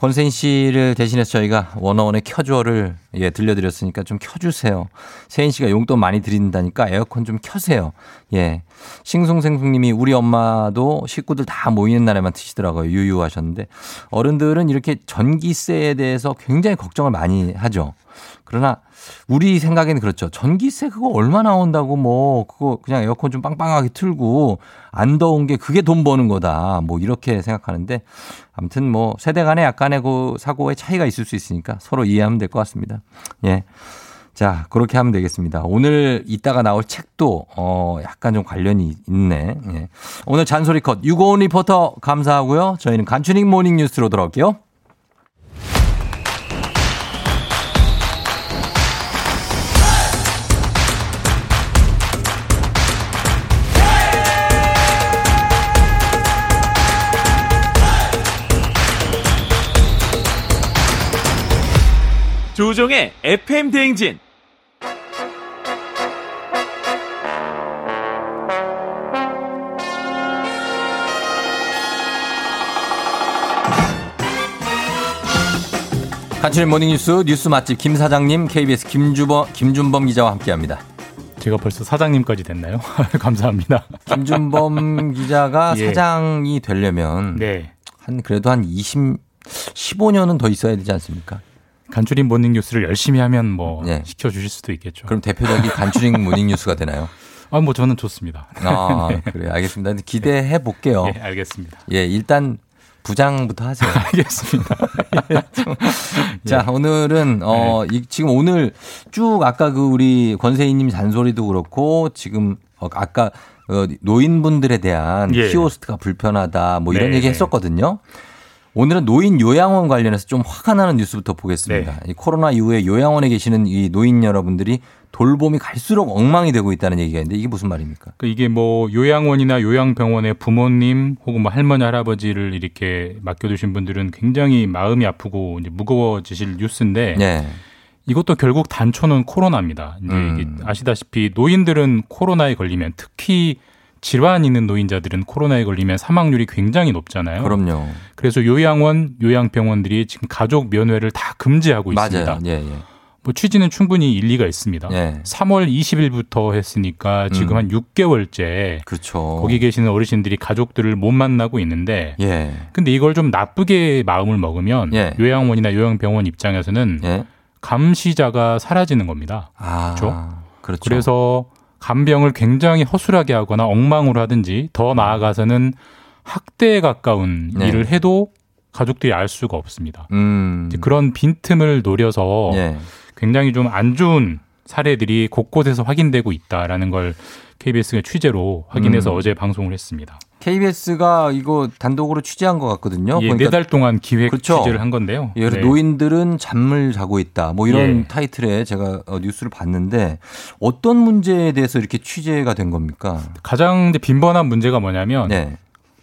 권세인 씨를 대신해서 저희가 워너원의 켜줘를 예, 들려드렸으니까 좀 켜주세요. 세인 씨가 용돈 많이 드린다니까 에어컨 좀 켜세요. 예. 싱숭생숭님이 우리 엄마도 식구들 다 모이는 날에만 트시더라고요. 유유하셨는데 어른들은 이렇게 전기세에 대해서 굉장히 걱정을 많이 하죠. 그러나 우리 생각에는 그렇죠. 전기세 그거 얼마 나온다고 뭐 그거 그냥 에어컨 좀 빵빵하게 틀고 안 더운 게 그게 돈 버는 거다. 뭐 이렇게 생각하는데 아무튼 뭐 세대 간에 약간의 그 사고의 차이가 있을 수 있으니까 서로 이해하면 될 것 같습니다. 예. 자, 그렇게 하면 되겠습니다. 오늘 이따가 나올 책도 어 약간 좀 관련이 있네. 예. 오늘 잔소리 컷 유고온 리포터 감사하고요. 저희는 간추린 모닝 뉴스로 돌아올게요. 조종의 FM 대행진. 간추린 모닝뉴스 뉴스 맛집 김 사장님 KBS 김주범 김준범 기자와 함께합니다. 제가 벌써 사장님까지 됐나요? 감사합니다. 김준범 기자가 예. 사장이 되려면 네. 한 그래도 한 20, 15년은 더 있어야 되지 않습니까? 간추린 모닝 뉴스를 열심히 하면 뭐 시켜 주실 수도 있겠죠. 네. 그럼 대표적인 간추린 모닝 뉴스가 되나요? 아, 뭐 저는 좋습니다. 아, 네. 그래 알겠습니다. 근데 기대해 볼게요. 예, 알겠습니다. 예, 일단 부장부터 하세요. 알겠습니다. 자, 오늘은 어 이, 지금 오늘 쭉 아까 그 우리 권세희님 잔소리도 그렇고 지금 어, 아까 어, 노인분들에 대한 예. 키오스트가 불편하다 뭐 이런 네, 얘기 네. 했었거든요. 오늘은 노인 요양원 관련해서 좀 화가 나는 뉴스부터 보겠습니다. 네. 이 코로나 이후에 요양원에 계시는 이 노인 여러분들이 돌봄이 갈수록 엉망이 되고 있다는 얘기가 있는데 이게 무슨 말입니까? 그 이게 뭐 요양원이나 요양병원에 부모님 혹은 뭐 할머니 할아버지를 이렇게 맡겨두신 분들은 굉장히 마음이 아프고 이제 무거워지실 뉴스인데 네. 이것도 결국 단초는 코로나입니다. 이제 음. 아시다시피 노인들은 코로나에 걸리면 특히 질환 있는 노인자들은 코로나에 걸리면 사망률이 굉장히 높잖아요. 그럼요. 그래서 요양원, 요양병원들이 지금 가족 면회를 다 금지하고 있습니다. 맞아요. 예, 예. 뭐 취지는 충분히 일리가 있습니다. 예. 3월 20일부터 했으니까 지금 음. 한 6개월째 그렇죠. 거기 계시는 어르신들이 가족들을 못 만나고 있는,데 예. 근데 이걸 좀 나쁘게 마음을 먹으면 예. 요양원이나 요양병원 입장에서는 예. 감시자가 사라지는 겁니다. 아, 그렇죠? 그렇죠. 그래서 간병을 굉장히 허술하게 하거나 엉망으로 하든지 더 나아가서는 학대에 가까운 네. 일을 해도 가족들이 알 수가 없습니다. 음. 그런 빈틈을 노려서 예. 굉장히 좀 안 좋은 사례들이 곳곳에서 확인되고 있다라는 걸 KBS가 취재로 확인해서 음. 어제 방송을 했습니다. KBS가 이거 단독으로 취재한 것 같거든요. 예, 보니까 네달 동안 기획 그렇죠. 취재를 한 건데요. 예, 네. 노인들은 잠을 자고 있다. 뭐 이런 예. 타이틀에 제가 어, 뉴스를 봤는데 어떤 문제에 대해서 이렇게 취재가 된 겁니까? 가장 빈번한 문제가 뭐냐면 네.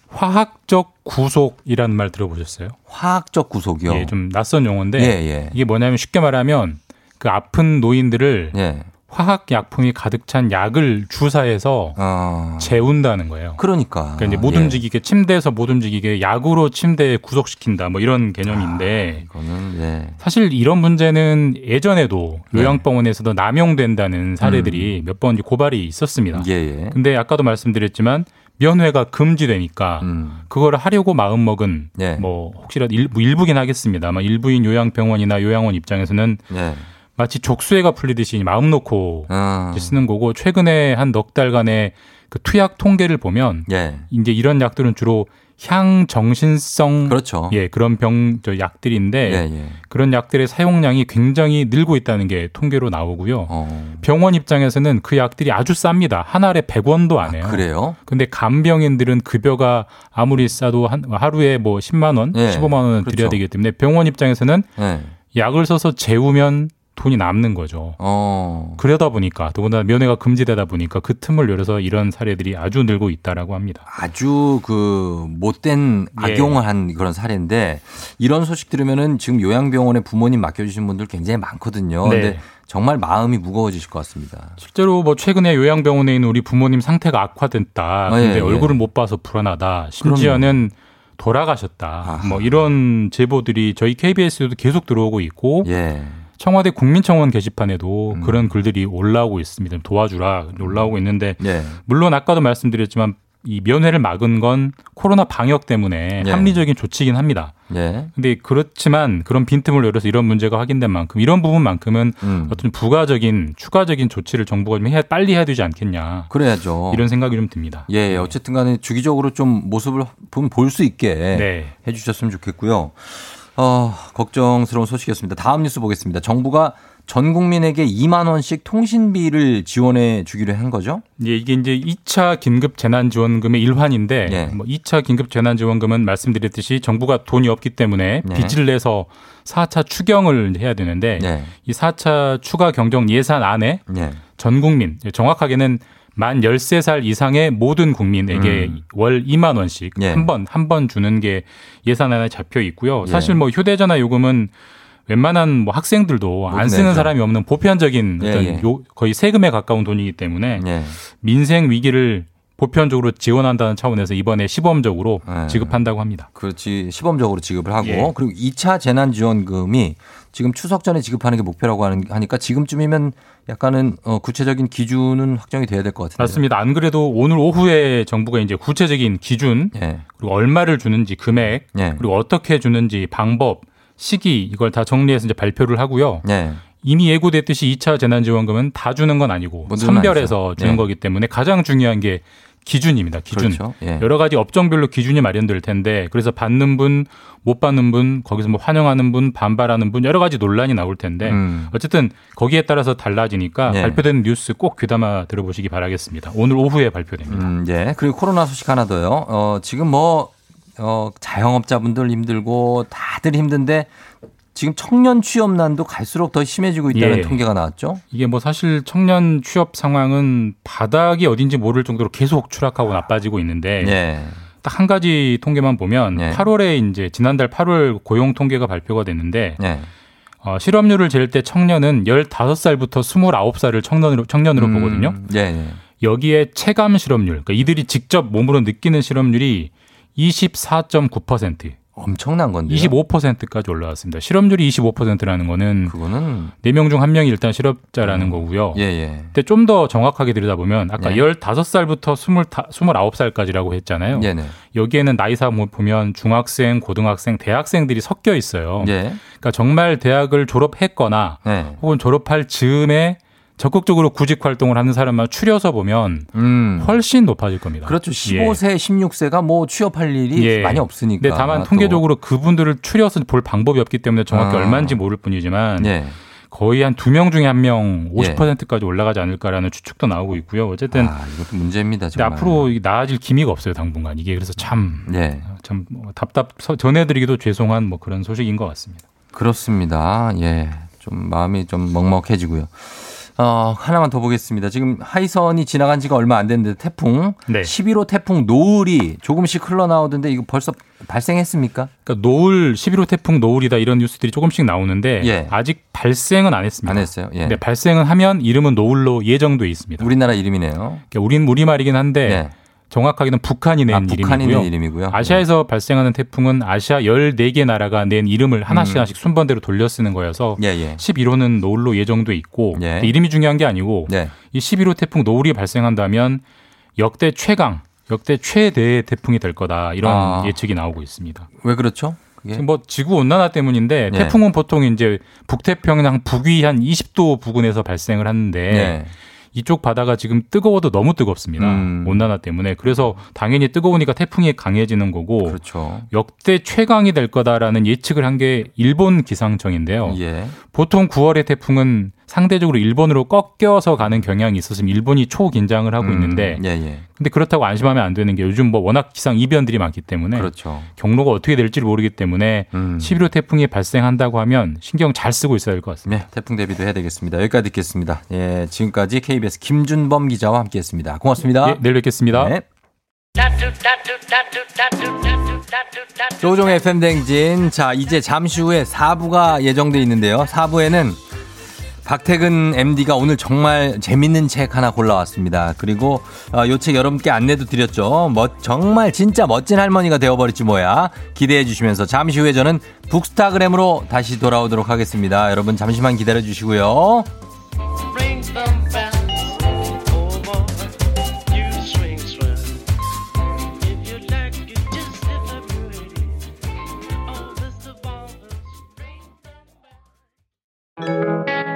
화학적 구속이라는 말 들어보셨어요? 화학적 구속이요. 예, 좀 낯선 용어인데 예, 예. 이게 뭐냐면 쉽게 말하면 그 아픈 노인들을 예. 화학 약품이 가득 찬 약을 주사해서 아. 재운다는 거예요. 그러니까. 그러니까 이제 못 예. 움직이게 침대에서 못 움직이게 약으로 침대에 구속시킨다 뭐 이런 개념인데 이거는 예. 사실 이런 문제는 예전에도 네. 요양병원에서도 남용된다는 사례들이 몇번 고발이 있었습니다. 음. 예, 예. 근데 아까도 말씀드렸지만 면회가 금지되니까 음. 그걸 하려고 마음 먹은 예. 뭐 혹시라도 일부 일부긴 하겠습니다만 일부인 요양병원이나 요양원 입장에서는 예. 마치 족쇄가 풀리듯이 마음 놓고 아. 쓰는 거고 최근에 한 넉 달간의 그 투약 통계를 보면 예. 이제 이런 약들은 주로 향 정신성 그렇죠. 예 그런 병 저 약들인데 예, 예. 그런 약들의 사용량이 굉장히 늘고 있다는 게 통계로 나오고요. 어. 병원 입장에서는 그 약들이 아주 쌉니다. 한 알에 100원도 안 해요. 그래요? 근데 간병인들은 급여가 아무리 싸도 한 하루에 뭐 10만 원, 예, 15만 원은 그렇죠. 드려야 되기 때문에 병원 입장에서는 네. 약을 써서 재우면 돈이 남는 거죠. 어. 그러다 보니까 더군다나 면회가 금지되다 보니까 그 틈을 노려서 이런 사례들이 아주 늘고 있다라고 합니다. 아주 그 못된 예. 악용을 한 그런 사례인데 이런 소식 들으면은 지금 요양병원에 부모님 맡겨주신 분들 굉장히 많거든요. 네. 근데 정말 마음이 무거워지실 것 같습니다. 실제로 뭐 최근에 요양병원에 있는 우리 부모님 상태가 악화됐다. 아, 근데 예, 예. 얼굴을 못 봐서 불안하다. 심지어는 돌아가셨다. 뭐 이런 제보들이 저희 KBS에도 계속 들어오고 있고 예. 청와대 국민청원 게시판에도 음. 그런 글들이 올라오고 있습니다. 도와주라 올라오고 있는데 예. 물론 아까도 말씀드렸지만 이 면회를 막은 건 코로나 방역 때문에 예. 합리적인 조치이긴 합니다. 예. 근데 그렇지만 그런 빈틈을 열어서 이런 문제가 확인된 만큼 이런 부분만큼은 음. 어떤 부가적인 추가적인 조치를 정부가 좀 해야 빨리 해야 되지 않겠냐. 그래야죠. 이런 생각이 좀 듭니다. 예, 어쨌든 간에 주기적으로 좀 모습을 볼수 있게 네. 해 주셨으면 좋겠고요. 어, 걱정스러운 소식이었습니다. 다음 뉴스 보겠습니다. 정부가 전 국민에게 2만 원씩 통신비를 지원해 주기로 한 거죠? 예, 이게 이제 2차 긴급 재난 지원금의 일환인데 예. 뭐 2차 긴급 재난 지원금은 말씀드렸듯이 정부가 돈이 없기 때문에 네. 빚을 내서 4차 추경을 해야 되는데 네. 이 4차 추가 경정 예산 안에 네. 전 국민 정확하게는 만 13살 이상의 모든 국민에게 음. 월 2만 원씩 예. 한번 한 번 주는 게 예산 안에 잡혀 있고요. 예. 사실 뭐 휴대전화 요금은 웬만한 뭐 학생들도 안 쓰는. 사람이 없는 보편적인 예, 어떤 예. 요 거의 세금에 가까운 돈이기 때문에 예. 민생 위기를 보편적으로 지원한다는 차원에서 이번에 시범적으로 예. 지급한다고 합니다. 그렇지 시범적으로 지급을 하고 예. 그리고 2차 재난 지원금이 지금 추석 전에 지급하는 게 목표라고 하는, 하니까 지금쯤이면 약간은 어, 구체적인 기준은 확정이 돼야 될 것 같은데. 맞습니다. 안 그래도 오늘 오후에 정부가 이제 구체적인 기준 예. 그리고 얼마를 주는지 금액 예. 그리고 어떻게 주는지 방법 시기 이걸 다 정리해서 이제 발표를 하고요. 예. 이미 예고됐듯이 2차 재난지원금은 다 주는 건 아니고 모두는 선별해서. 주는 예. 거기 때문에 가장 중요한 게 기준입니다. 기준. 그렇죠. 예. 여러 가지 업종별로 기준이 마련될 텐데 그래서 받는 분, 못 받는 분, 거기서 뭐 환영하는 분, 반발하는 분 여러 가지 논란이 나올 텐데 음. 어쨌든 거기에 따라서 달라지니까 예. 발표된 뉴스 꼭 귀담아 들어보시기 바라겠습니다. 오늘 오후에 발표됩니다. 음, 예. 그리고 코로나 소식 하나 더요. 어, 지금 뭐, 어, 자영업자분들 힘들고 다들 힘든데 지금 청년 취업난도 갈수록 더 심해지고 있다는 예. 통계가 나왔죠. 이게 뭐 사실 청년 취업 상황은 바닥이 어딘지 모를 정도로 계속 추락하고 나빠지고 있는데 예. 딱한 가지 통계만 보면 예. 8월에 이제 지난달 8월 고용 통계가 발표가 됐는데 예. 어, 실업률을 잴 때 청년은 15살부터 29살을 청년으로 청년으로 음, 보거든요. 여기에 체감 실업률, 그러니까 이들이 직접 몸으로 느끼는 실업률이 24.9%. 엄청난 건데요. 25%까지 올라왔습니다. 실업률이 25%라는 거는 그거는 4명 중 1명이 일단 실업자라는 거고요. 예, 예. 근데 좀 더 정확하게 들여다보면 아까 네. 15살부터 29살까지라고 했잖아요. 예, 네. 여기에는 나이사 뭐 보면 중학생, 고등학생, 대학생들이 섞여 있어요. 예. 그러니까 정말 대학을 졸업했거나 네. 혹은 졸업할 즈음에 적극적으로 구직 활동을 하는 사람만 추려서 보면 음. 훨씬 높아질 겁니다. 그렇죠. 15세, 16세가 뭐 취업할 일이 예. 많이 없으니까. 근데 다만 또. 통계적으로 그분들을 추려서 볼 방법이 없기 때문에 정확히 아. 얼마인지 모를 뿐이지만 예. 거의 한 두 명 중에 한명 예. 50%까지 올라가지 않을까라는 추측도 나오고 있고요. 어쨌든 아, 이것도 문제입니다. 정말. 앞으로 나아질 기미가 없어요 당분간 이게 그래서 참 예. 참뭐 답답 서- 전해드리기도 죄송한 뭐 그런 소식인 것 같습니다. 그렇습니다. 예. 좀 마음이 좀 먹먹해지고요. 어, 하나만 더 보겠습니다. 지금 하이선이 지나간 지가 얼마 안 됐는데 태풍 네. 11호 태풍 노을이 조금씩 흘러나오던데 이거 벌써 발생했습니까? 그러니까 노을 11호 태풍 노을이다 이런 뉴스들이 조금씩 나오는데 예. 아직 발생은 안 했습니다. 안 했어요. 예. 근데 발생은 하면 이름은 노을로 예정돼 있습니다. 우리나라 이름이네요. 그러니까 우린 우리말이긴 한데 예. 정확하게는 북한이 낸 아, 북한이 이름이고요. 낸 이름이고요. 아시아에서 발생하는 태풍은 아시아 14개 나라가 낸 이름을 하나씩 음. 하나씩 순번대로 돌려 쓰는 거여서 예, 예. 11호는 노을로 예정돼 있고 예. 이름이 중요한 게 아니고 예. 이 11호 태풍 노을이 발생한다면 역대 최강, 역대 최대 태풍이 될 거다 이런 아. 예측이 나오고 있습니다. 왜 그렇죠? 지금 뭐 지구 온난화 때문인데 예. 태풍은 보통 이제 북태평양 북위 한 20도 부근에서 발생을 하는데 예. 이쪽 바다가 지금 뜨거워도 너무 뜨겁습니다. 음. 온난화 때문에. 그래서 당연히 뜨거우니까 태풍이 강해지는 거고 그렇죠. 역대 최강이 될 거다라는 예측을 한 게 일본 기상청인데요. 예. 보통 9월의 태풍은 상대적으로 일본으로 꺾여서 가는 경향이 있었으면 일본이 초긴장을 하고 음, 있는데 예, 예. 근데 그렇다고 안심하면 안 되는 게 요즘 뭐 워낙 기상 이변들이 많기 때문에 그렇죠. 경로가 어떻게 될지 모르기 때문에 음. 11호 태풍이 발생한다고 하면 신경 잘 쓰고 있어야 될 것 같습니다. 네, 태풍 대비도 해야 되겠습니다. 여기까지 듣겠습니다. 예, 지금까지 KBS 김준범 기자와 함께했습니다. 고맙습니다. 예, 내일 뵙겠습니다. 네. 조종의 FM 댕진. 자, 이제 잠시 후에 4부가 예정돼 있는데요. 4부에는 박태근 MD가 오늘 정말 재밌는 책 하나 골라왔습니다. 그리고 어, 요책 여러분께 안내도 드렸죠. 멋, 정말 진짜 멋진 할머니가 되어버릴지 뭐야. 기대해 주시면서 잠시 후에 저는 북스타그램으로 다시 돌아오도록 하겠습니다. 여러분 잠시만 기다려 주시고요.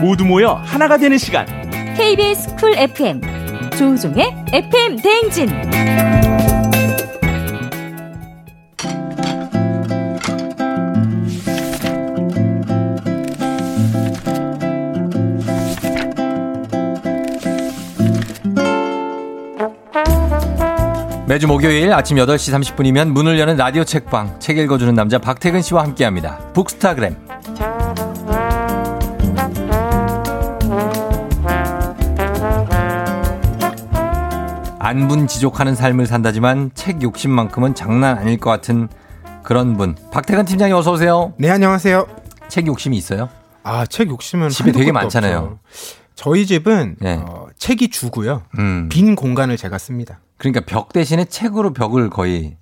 모두 모여 하나가 되는 시간. KBS 쿨 FM 조우종의 FM 대행진. 매주 목요일 아침 8시 30분이면 문을 여는 라디오 책방 책 읽어주는 남자 박태근 씨와 함께합니다. 북스타그램 안분지족하는 삶을 산다지만 책 욕심만큼은 장난 아닐 것 같은 그런 분 박태근 팀장님 어서 오세요. 네 안녕하세요. 책 욕심이 있어요? 아 책 욕심은 집에 되게 많잖아요. 없죠. 저희 집은 네. 어, 책이 주고요. 음. 빈 공간을 제가 씁니다. 그러니까 벽 대신에 책으로 벽을 거의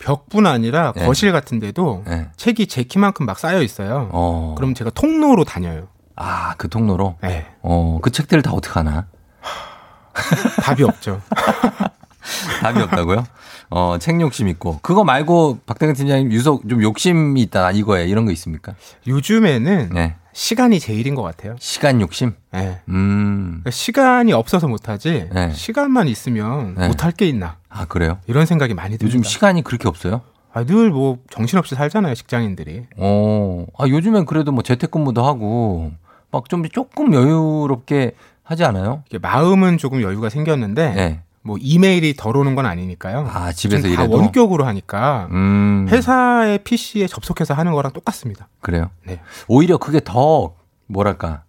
벽뿐 아니라 네. 거실 같은 데도 네. 책이 제 키만큼 막 쌓여 있어요. 어. 그럼 제가 통로로 다녀요. 아, 그 통로로? 네. 어, 그 책들을 다 어떡하나? 답이 없죠. 답이 없다고요? 어, 책 욕심 있고. 그거 말고 박대근 팀장님 유속 좀 욕심이 있다. 이거에 이런 거 있습니까? 요즘에는 네. 시간이 제일인 것 같아요. 시간 욕심? 네. 음. 그러니까 시간이 없어서 못하지 네. 시간만 있으면 네. 못할 게 있나 아, 그래요? 이런 생각이 많이 듭니다. 요즘 시간이 그렇게 없어요? 아, 늘 뭐 정신없이 살잖아요 직장인들이. 어, 아, 요즘엔 그래도 뭐 재택근무도 하고 막 좀 조금 여유롭게 하지 않아요? 마음은 조금 여유가 생겼는데 네. 뭐 이메일이 덜 오는 건 아니니까요. 아, 집에서 일해도? 원격으로 하니까 음. 회사의 PC에 접속해서 하는 거랑 똑같습니다. 그래요? 네. 오히려 그게 더 뭐랄까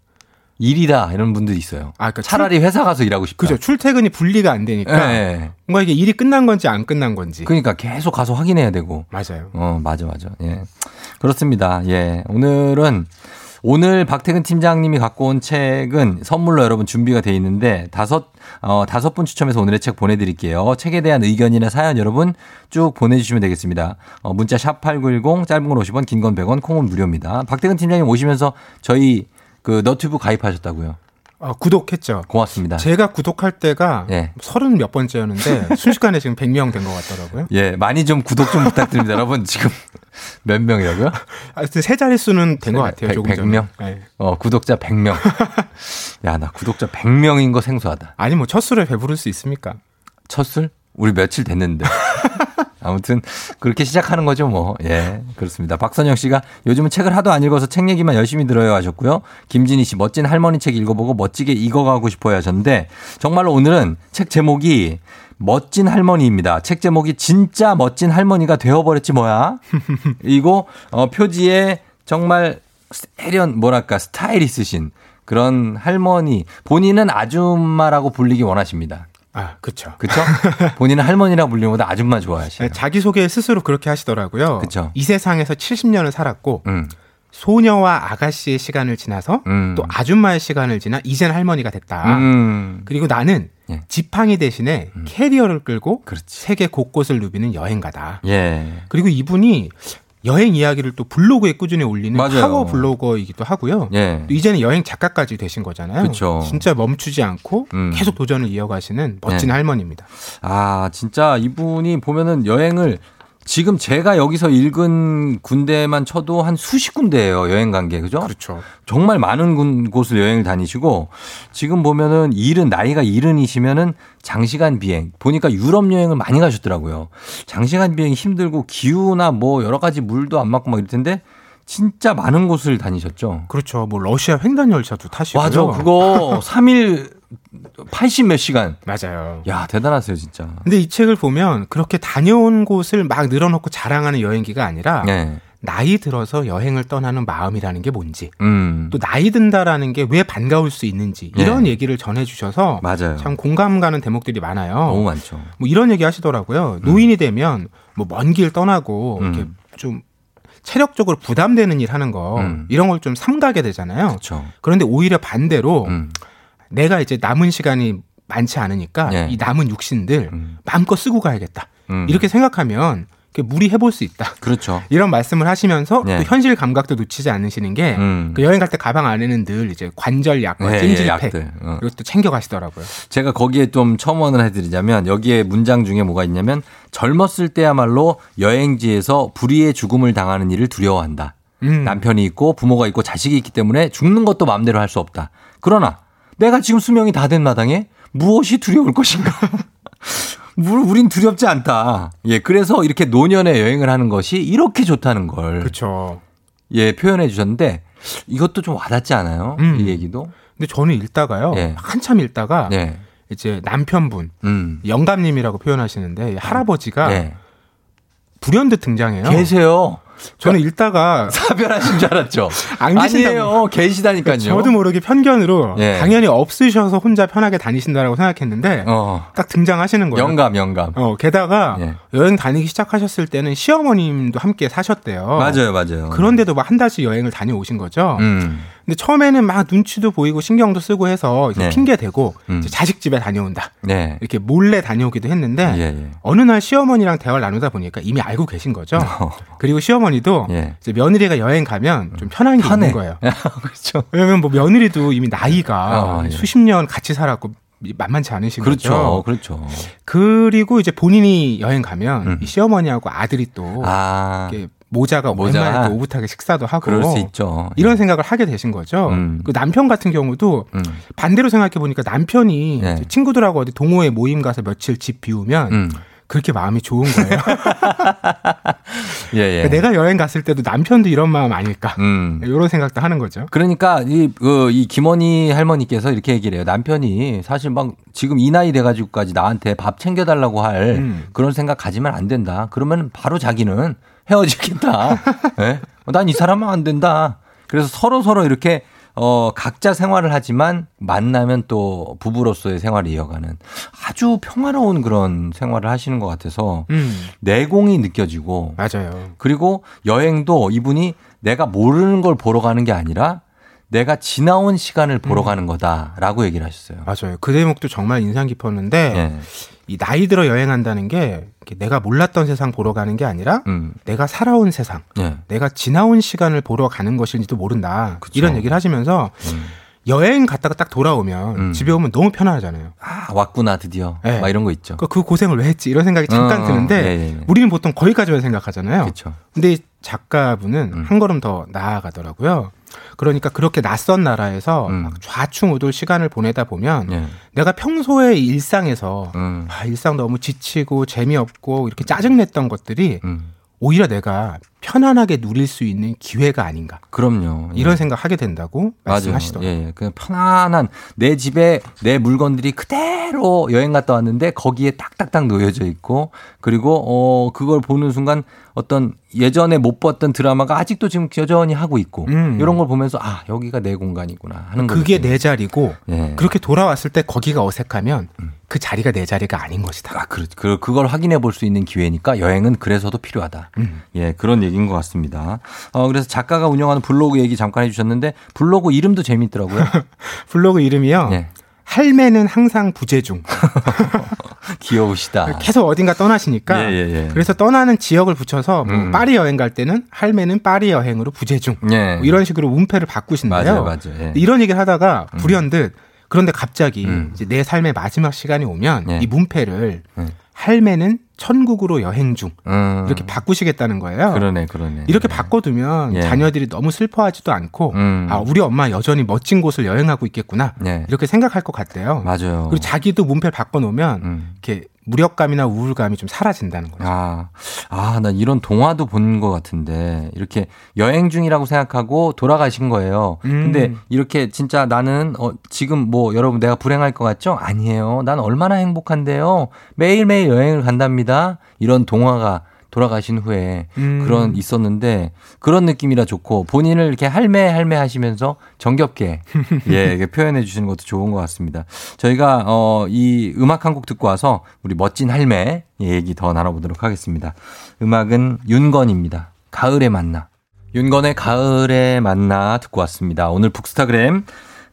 일이다 이런 분들이 있어요. 아, 그러니까 차라리 회사 가서 일하고 싶다. 그죠. 출퇴근이 분리가 안 되니까 네. 뭔가 이게 일이 끝난 건지 안 끝난 건지. 그러니까 계속 가서 확인해야 되고. 맞아요. 어, 맞아, 맞아. 예. 그렇습니다. 예. 오늘은 오늘 박태근 팀장님이 갖고 온 책은 선물로 여러분 준비가 돼 있는데 다섯 어 다섯 분 추첨해서 오늘의 책 보내드릴게요. 책에 대한 의견이나 사연 여러분 쭉 보내주시면 되겠습니다. 어, 문자 샵 #8910 짧은 건 50원, 긴 건 100원, 콩은 무료입니다. 박태근 팀장님 오시면서 저희 그 너튜브 가입하셨다고요. 아, 구독했죠. 고맙습니다. 제가 구독할 때가 예. 서른 몇 번째였는데 순식간에 지금 100명 된 것 같더라고요. 예, 많이 좀 구독 좀 부탁드립니다. 여러분 지금 몇 명이라고요? 하여튼 세 자릿수는 된 것 같아요. 조금 전에. 100명? 네. 어, 구독자 100명. 야, 나 구독자 100명인 거 생소하다. 아니 뭐 첫 술에 배부를 수 있습니까? 첫 술? 우리 며칠 됐는데. 아무튼 그렇게 시작하는 거죠, 뭐. 예, 그렇습니다. 박선영 씨가 요즘은 책을 하도 안 읽어서 책 얘기만 열심히 들어요 하셨고요. 김진희 씨 멋진 할머니 책 읽어보고 멋지게 읽어가고 싶어요 하셨는데 정말로 오늘은 책 제목이 멋진 할머니입니다. 책 제목이 진짜 멋진 할머니가 되어버렸지 뭐야. 이거 어, 표지에 정말 세련 뭐랄까 스타일 있으신 그런 할머니 본인은 아줌마라고 불리기 원하십니다. 아, 그쵸. 그쵸? 본인은 할머니라고 불리는 것보다 아줌마 좋아하시요 네, 자기 소개 스스로 그렇게 하시더라고요. 그쵸. 이 세상에서 70년을 살았고, 음. 소녀와 아가씨의 시간을 지나서 음. 또 아줌마의 시간을 지나 이젠 할머니가 됐다. 음. 그리고 나는 예. 지팡이 대신에 캐리어를 끌고 그렇지. 세계 곳곳을 누비는 여행가다. 예. 그리고 이분이 여행 이야기를 또 블로그에 꾸준히 올리는 맞아요. 파워 블로거이기도 하고요. 예. 또 이제는 여행 작가까지 되신 거잖아요. 그쵸. 진짜 멈추지 않고 음. 계속 도전을 이어가시는 멋진 네. 할머니입니다. 아, 진짜 이분이 보면은 여행을 지금 제가 여기서 읽은 군데만 쳐도 한 수십 군데예요. 여행 간 게. 그죠? 그렇죠. 정말 많은 군, 곳을 여행을 다니시고 지금 보면은 일은 나이가 일흔이시면은 장시간 비행 보니까 유럽 여행을 많이 가셨더라고요. 장시간 비행 힘들고 기후나 뭐 여러 가지 물도 안 맞고 막 이럴 텐데 진짜 많은 곳을 다니셨죠. 그렇죠. 뭐 러시아 횡단 열차도 타시고요. 맞아. 그거 3일 80 몇 시간. 맞아요. 야, 대단하세요, 진짜. 근데 이 책을 보면 그렇게 다녀온 곳을 막 늘어놓고 자랑하는 여행기가 아니라 네. 나이 들어서 여행을 떠나는 마음이라는 게 뭔지 음. 또 나이 든다라는 게 왜 반가울 수 있는지 네. 이런 얘기를 전해주셔서 맞아요. 참 공감 가는 대목들이 많아요. 너무 많죠. 뭐 이런 얘기 하시더라고요. 노인이 되면 뭐 먼 길 떠나고 음. 이렇게 좀 체력적으로 부담되는 일 하는 거 음. 이런 걸 좀 삼가게 되잖아요. 그렇죠. 그런데 오히려 반대로 음. 내가 이제 남은 시간이 많지 않으니까 예. 이 남은 육신들 마음껏 쓰고 가야겠다. 음. 이렇게 생각하면 무리해 볼 수 있다. 그렇죠. 이런 말씀을 하시면서 예. 또 현실 감각도 놓치지 않으시는 게그 음. 여행 갈 때 가방 안에는 늘 이제 관절약과 예, 예, 찜질팩. 어. 그리고 또 챙겨 가시더라고요. 제가 거기에 좀 첨언을 해드리자면 여기에 문장 중에 뭐가 있냐면 젊었을 때야말로 여행지에서 불의의 죽음을 당하는 일을 두려워한다. 음. 남편이 있고 부모가 있고 자식이 있기 때문에 죽는 것도 마음대로 할 수 없다. 그러나 내가 지금 수명이 다 된 마당에 무엇이 두려울 것인가? 물- 우린 두렵지 않다. 예, 그래서 이렇게 노년에 여행을 하는 것이 이렇게 좋다는 걸. 그렇죠. 예, 표현해 주셨는데 이것도 좀 와닿지 않아요? 음. 이 얘기도? 근데 저는 읽다가요. 예. 한참 읽다가 예. 이제 남편분 음. 영감님이라고 표현하시는데 할아버지가 예. 불현듯 등장해요. 계세요. 저는 읽다가 사별하신 줄 알았죠. 안 계신다고. 아니에요. 계시다니까요. 저도 모르게 편견으로 예. 당연히 없으셔서 혼자 편하게 다니신다라고 생각했는데 어. 딱 등장하시는 거예요. 영감, 영감. 어, 게다가 예. 여행 다니기 시작하셨을 때는 시어머님도 함께 사셨대요. 맞아요, 맞아요. 그런데도 막 한 달씩 여행을 다녀오신 거죠. 음. 근데 처음에는 막 눈치도 보이고 신경도 쓰고 해서 네. 핑계 대고 음. 자식 집에 다녀온다. 네. 이렇게 몰래 다녀오기도 했는데 예, 예. 어느 날 시어머니랑 대화를 나누다 보니까 이미 알고 계신 거죠. 그리고 시어머니도 예. 이제 며느리가 여행 가면 좀 편한 게 편해. 있는 거예요. 그렇죠. 왜냐면 뭐 며느리도 이미 나이가 아, 예. 수십 년 같이 살았고 만만치 않으신 그렇죠. 거죠. 그렇죠. 그리고 이제 본인이 여행 가면 음. 이 시어머니하고 아들이 또 아. 이렇게 모자가 모자. 또 오붓하게 식사도 하고 그럴 수 있죠. 이런 생각을 하게 되신 거죠. 음. 그 남편 같은 경우도 음. 반대로 생각해 보니까 남편이 네. 이제 친구들하고 어디 동호회 모임 가서 며칠 집 비우면 음. 그렇게 마음이 좋은 거예요. 예, 예. 그러니까 내가 여행 갔을 때도 남편도 이런 마음 아닐까. 음. 이런 생각도 하는 거죠. 그러니까 이, 그, 이 김원희 할머니께서 이렇게 얘기를 해요. 남편이 사실 막 지금 이 나이 돼가지고까지 나한테 밥 챙겨달라고 할 음. 그런 생각 가지면 안 된다. 그러면 바로 자기는 헤어지겠다. 예? 난이 사람은 안 된다. 그래서 서로 서로 이렇게 어, 각자 생활을 하지만 만나면 또 부부로서의 생활을 이어가는 아주 평화로운 그런 생활을 하시는 것 같아서 음. 내공이 느껴지고 맞아요. 그리고 여행도 이분이 내가 모르는 걸 보러 가는 게 아니라 내가 지나온 시간을 보러 가는 거다라고 얘기를 하셨어요. 맞아요. 그 대목도 정말 인상 깊었는데 예. 이 나이 들어 여행한다는 게 내가 몰랐던 세상 보러 가는 게 아니라 음. 내가 살아온 세상, 예. 내가 지나온 시간을 보러 가는 것일지도 모른다. 그쵸. 이런 얘기를 하시면서 음. 여행 갔다가 딱 돌아오면 음. 집에 오면 너무 편안하잖아요. 아, 왔구나 드디어. 예. 막 이런 거 있죠. 그, 그 고생을 왜 했지? 이런 생각이 잠깐 어, 어, 드는데 예, 예, 예. 우리는 보통 거기까지만 생각하잖아요. 그렇죠. 근데 이 작가분은 음. 한 걸음 더 나아가더라고요. 그러니까 그렇게 낯선 나라에서 음. 막 좌충우돌 시간을 보내다 보면 예. 내가 평소에 일상에서 음. 아, 일상 너무 지치고 재미없고 이렇게 짜증냈던 것들이 음. 오히려 내가 편안하게 누릴 수 있는 기회가 아닌가 그럼요. 예. 이런 생각 하게 된다고 말씀하시더라고요. 예, 예. 그냥 편안한 내 집에 내 물건들이 그대로 여행 갔다 왔는데 거기에 딱딱딱 놓여져 있고 그리고 어 그걸 보는 순간 어떤 예전에 못 봤던 드라마가 아직도 지금 여전히 하고 있고 음. 이런 걸 보면서 아 여기가 내 공간이구나 하는 거. 그게 내 자리고 예. 그렇게 돌아왔을 때 거기가 어색하면 그 자리가 내 자리가 아닌 것이다. 아, 그, 그, 그걸 확인해 볼 수 있는 기회니까 여행은 그래서도 필요하다. 음. 예, 그런 얘기인 것 같습니다. 어, 그래서 작가가 운영하는 블로그 얘기 잠깐 해주셨는데 블로그 이름도 재밌더라고요. 블로그 이름이요. 예. 할매는 항상 부재중. 귀여우시다. 계속 어딘가 떠나시니까. 아. 예, 예, 예. 그래서 떠나는 지역을 붙여서 뭐 음. 파리 여행 갈 때는 할매는 파리 여행으로 부재중. 예. 뭐 이런 식으로 운패를 바꾸신대요. 맞아요, 맞아요. 예. 이런 얘기를 하다가 불현듯 그런데 갑자기 음. 이제 내 삶의 마지막 시간이 오면 예. 이 문패를 예. 할매는 천국으로 여행 중 음. 이렇게 바꾸시겠다는 거예요. 그러네, 그러네. 이렇게 바꿔두면 예. 자녀들이 너무 슬퍼하지도 않고 음. 아 우리 엄마 여전히 멋진 곳을 여행하고 있겠구나 예. 이렇게 생각할 것 같대요. 맞아요. 그리고 자기도 문패를 바꿔놓으면 음. 이렇게 무력감이나 우울감이 좀 사라진다는 거죠. 아, 아, 나 이런 동화도 본 것 같은데, 이렇게 여행 중이라고 생각하고 돌아가신 거예요. 음. 근데 이렇게 진짜 나는, 어, 지금 뭐 여러분 내가 불행할 것 같죠? 아니에요. 난 얼마나 행복한데요. 매일 매일 여행을 간답니다. 이런 동화가 돌아가신 후에 음. 그런 있었는데 그런 느낌이라 좋고 본인을 이렇게 할매 할매 하시면서 정겹게 예 이게 표현해 주시는 것도 좋은 것 같습니다. 저희가 어 이 음악 한 곡 듣고 와서 우리 멋진 할매 얘기 더 나눠보도록 하겠습니다. 음악은 윤건입니다. 가을에 만나. 윤건의 가을에 만나 듣고 왔습니다. 오늘 북스타그램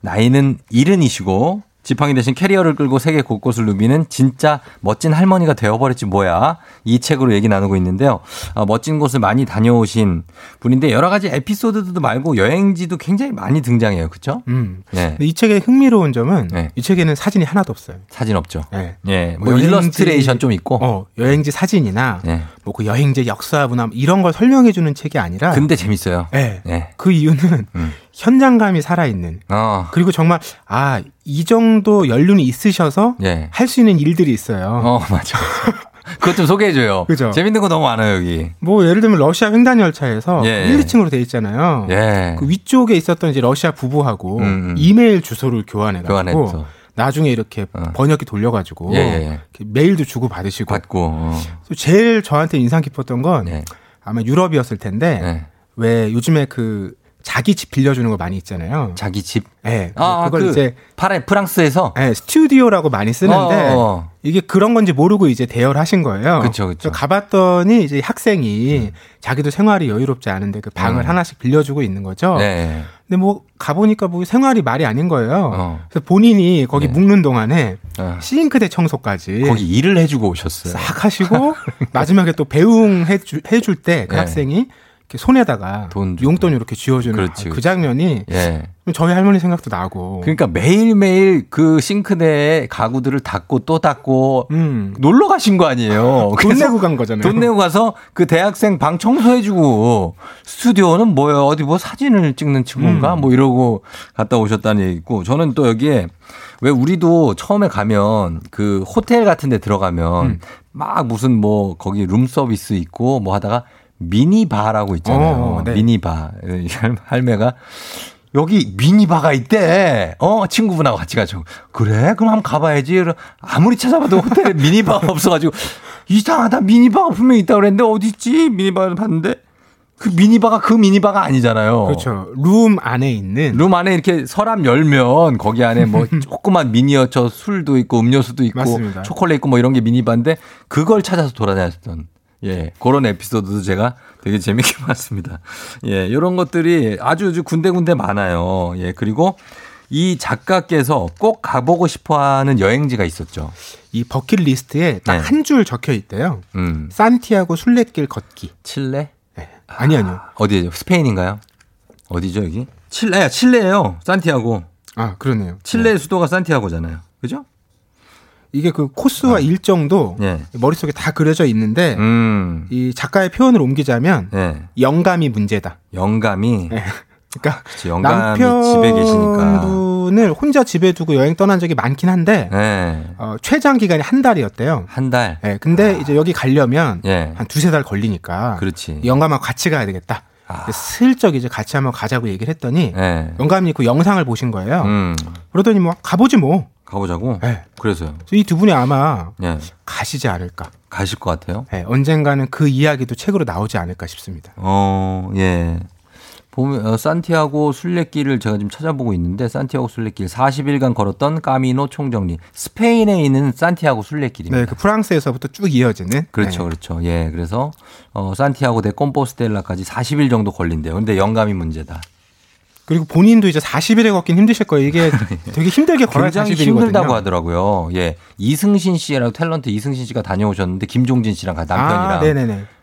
나이는 이른이시고 지팡이 대신 캐리어를 끌고 세계 곳곳을 누비는 진짜 멋진 할머니가 되어버렸지 뭐야. 이 책으로 얘기 나누고 있는데요. 어, 멋진 곳을 많이 다녀오신 분인데 여러 가지 에피소드도 말고 여행지도 굉장히 많이 등장해요. 그렇죠? 음. 네. 이 책의 흥미로운 점은 네. 이 책에는 사진이 하나도 없어요. 사진 없죠. 네. 예. 뭐뭐 여행지- 일러스트레이션 좀 있고. 어, 여행지 사진이나 네. 뭐그 여행지 역사 문화 이런 걸 설명해 주는 책이 아니라 근데 재밌어요. 네. 네. 그 이유는 음. 현장감이 살아있는 어. 그리고 정말 아 이 정도 연륜이 있으셔서 예. 할수 있는 일들이 있어요. 어, 맞아. 그것 좀 소개해줘요. 그죠. 재밌는 거 너무 많아요, 여기. 뭐 예를 들면 러시아 횡단 열차에서 예. 1, 2층으로 돼 있잖아요. 예. 그 위쪽에 있었던 이제 러시아 부부하고 음, 음. 이메일 주소를 교환해가지고. 나중에 이렇게 어. 번역기 돌려가지고 예, 예, 예. 메일도 주고 받으시고 받고. 어. 제일 저한테 인상 깊었던 건 네. 아마 유럽이었을 텐데 네. 왜 요즘에 그 자기 집 빌려주는 거 많이 있잖아요. 자기 집. 네. 아, 그걸 그 이제 파라 프랑스에서. 네, 스튜디오라고 많이 쓰는데 어, 어. 이게 그런 건지 모르고 이제 대여를 하신 거예요. 그래서 가봤더니 이제 학생이 자기도 생활이 여유롭지 않은데 그 방을 음. 하나씩 빌려주고 있는 거죠. 네. 근데 뭐 가보니까 뭐 생활이 말이 아닌 거예요. 어. 그래서 본인이 거기 네. 묵는 동안에 어. 싱크대 청소까지 거기 일을 해주고 오셨어요. 싹 하시고 마지막에 또 배웅 해주, 해줄 때그 네. 학생이 이렇게 손에다가. 용돈 이렇게 쥐어주는 그렇지, 그. 장면이 예. 저희 할머니 생각도 나고. 그러니까 매일매일 그 싱크대에 가구들을 닦고 또 닦고 음. 놀러 가신 거 아니에요. 돈 내고 간 거잖아요. 돈 내고 가서 그 대학생 방 청소해주고 스튜디오는 뭐예요? 어디 뭐 사진을 찍는 친구인가? 음. 뭐 이러고 갔다 오셨다는 얘기 있고 저는 또 여기에 왜 우리도 처음에 가면 그 호텔 같은 데 들어가면 음. 막 무슨 뭐 거기 룸 서비스 있고 뭐 하다가 미니바라고 있잖아요. 어, 네. 미니바. 할- 할매가 여기 미니바가 있대. 어, 친구분하고 같이 가죠. 그래? 그럼 한번 가봐야지. 아무리 찾아봐도 호텔에 미니바가 없어가지고 이상하다. 미니바가 분명히 있다고 그랬는데 어디 있지? 미니바를 봤는데 그 미니바가 그 미니바가 아니잖아요. 그렇죠. 룸 안에 있는 룸 안에 이렇게 서랍 열면 거기 안에 뭐 조그만 미니어처 술도 있고 음료수도 있고 맞습니다. 초콜릿 있고 뭐 이런 게 미니바인데 그걸 찾아서 돌아다녔던 예 그런 에피소드도 제가 되게 재밌게 봤습니다. 예 이런 것들이 아주 아주 군데군데 많아요. 예 그리고 이 작가께서 꼭 가보고 싶어 하는 여행지가 있었죠. 이 버킷리스트에 딱 네. 한줄 적혀 있대요. 음 산티아고 순례길 걷기. 칠레 아니 아니요. 어디죠? 스페인인가요? 어디죠 여기? 칠레 칠레예요. 산티아고. 아 그러네요. 칠레 수도가 산티아고잖아요. 그죠? 이게 그 코스와 일정도 예. 머릿속에 다 그려져 있는데 음. 이 작가의 표현을 옮기자면 예. 영감이 문제다. 영감이 네. 그러니까 그치, 영감이 집에 계시니까. 남편분을 혼자 집에 두고 여행 떠난 적이 많긴 한데 네. 어, 최장 기간이 한 달이었대요. 한 달. 네, 근데 이제 여기 가려면 예. 한 두세 달 걸리니까 그렇지. 영감하고 같이 가야 되겠다. 아. 슬쩍 이제 같이 한번 가자고 얘기를 했더니 예. 영감이 그 영상을 보신 거예요. 음. 그러더니 뭐 가보지 뭐 가보자고? 네. 그래서요. 이 두 분이 아마 예. 가시지 않을까. 가실 것 같아요. 네, 언젠가는 그 이야기도 책으로 나오지 않을까 싶습니다. 어, 예. 보면 어, 산티아고 순례길을 제가 지금 찾아보고 있는데 산티아고 순례길 40일간 걸었던 까미노 총정리 스페인에 있는 산티아고 순례길입니다. 네, 그 프랑스에서부터 쭉 이어지는. 그렇죠, 네. 그렇죠. 예, 그래서 어, 산티아고 대 콤포스텔라까지 40일 정도 걸린대요. 근데 영감이 문제다. 그리고 본인도 이제 40일에 걷긴 힘드실 거예요. 이게 되게 힘들게 걸어야 굉장히 40일이거든요. 힘들다고 하더라고요. 예, 이승신 씨라고 탤런트 이승신 씨가 다녀오셨는데 김종진 씨랑 가- 남편이랑 아.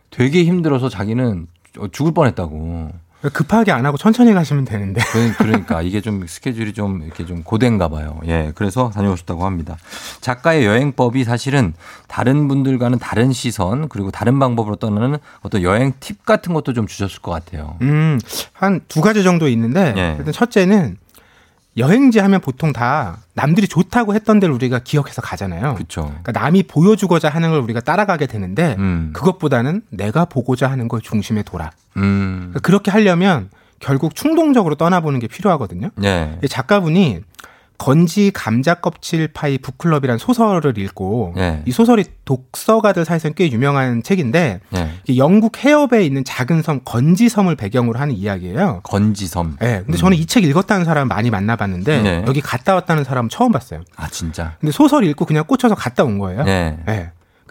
되게 힘들어서 자기는 죽을 뻔했다고. 급하게 안 하고 천천히 가시면 되는데. 그- 그러니까 이게 좀 스케줄이 좀 이렇게 좀 고된가 봐요. 예. 그래서 다녀오셨다고 합니다. 작가의 여행법이 사실은 다른 분들과는 다른 시선 그리고 다른 방법으로 떠나는 어떤 여행 팁 같은 것도 좀 주셨을 것 같아요. 음, 한 두 가지 정도 있는데 예. 일단 첫째는 여행지 하면 보통 다 남들이 좋다고 했던 데를 우리가 기억해서 가잖아요. 그렇죠. 그러니까 남이 보여주고자 하는 걸 우리가 따라가게 되는데 음. 그것보다는 내가 보고자 하는 걸 중심에 둬라. 음. 그러니까 그렇게 하려면 결국 충동적으로 떠나보는 게 필요하거든요. 네. 이 작가분이 건지 감자 껍질 파이 북클럽이라는 소설을 읽고 네. 이 소설이 독서가들 사이에서는 꽤 유명한 책인데 네. 영국 해협에 있는 작은 섬 건지섬을 배경으로 하는 이야기예요. 건지섬. 네, 근데 저는 이 책 읽었다는 사람 많이 만나봤는데 네. 여기 갔다 왔다는 사람 처음 봤어요. 아 진짜. 근데 소설 읽고 그냥 꽂혀서 갔다 온 거예요. 네.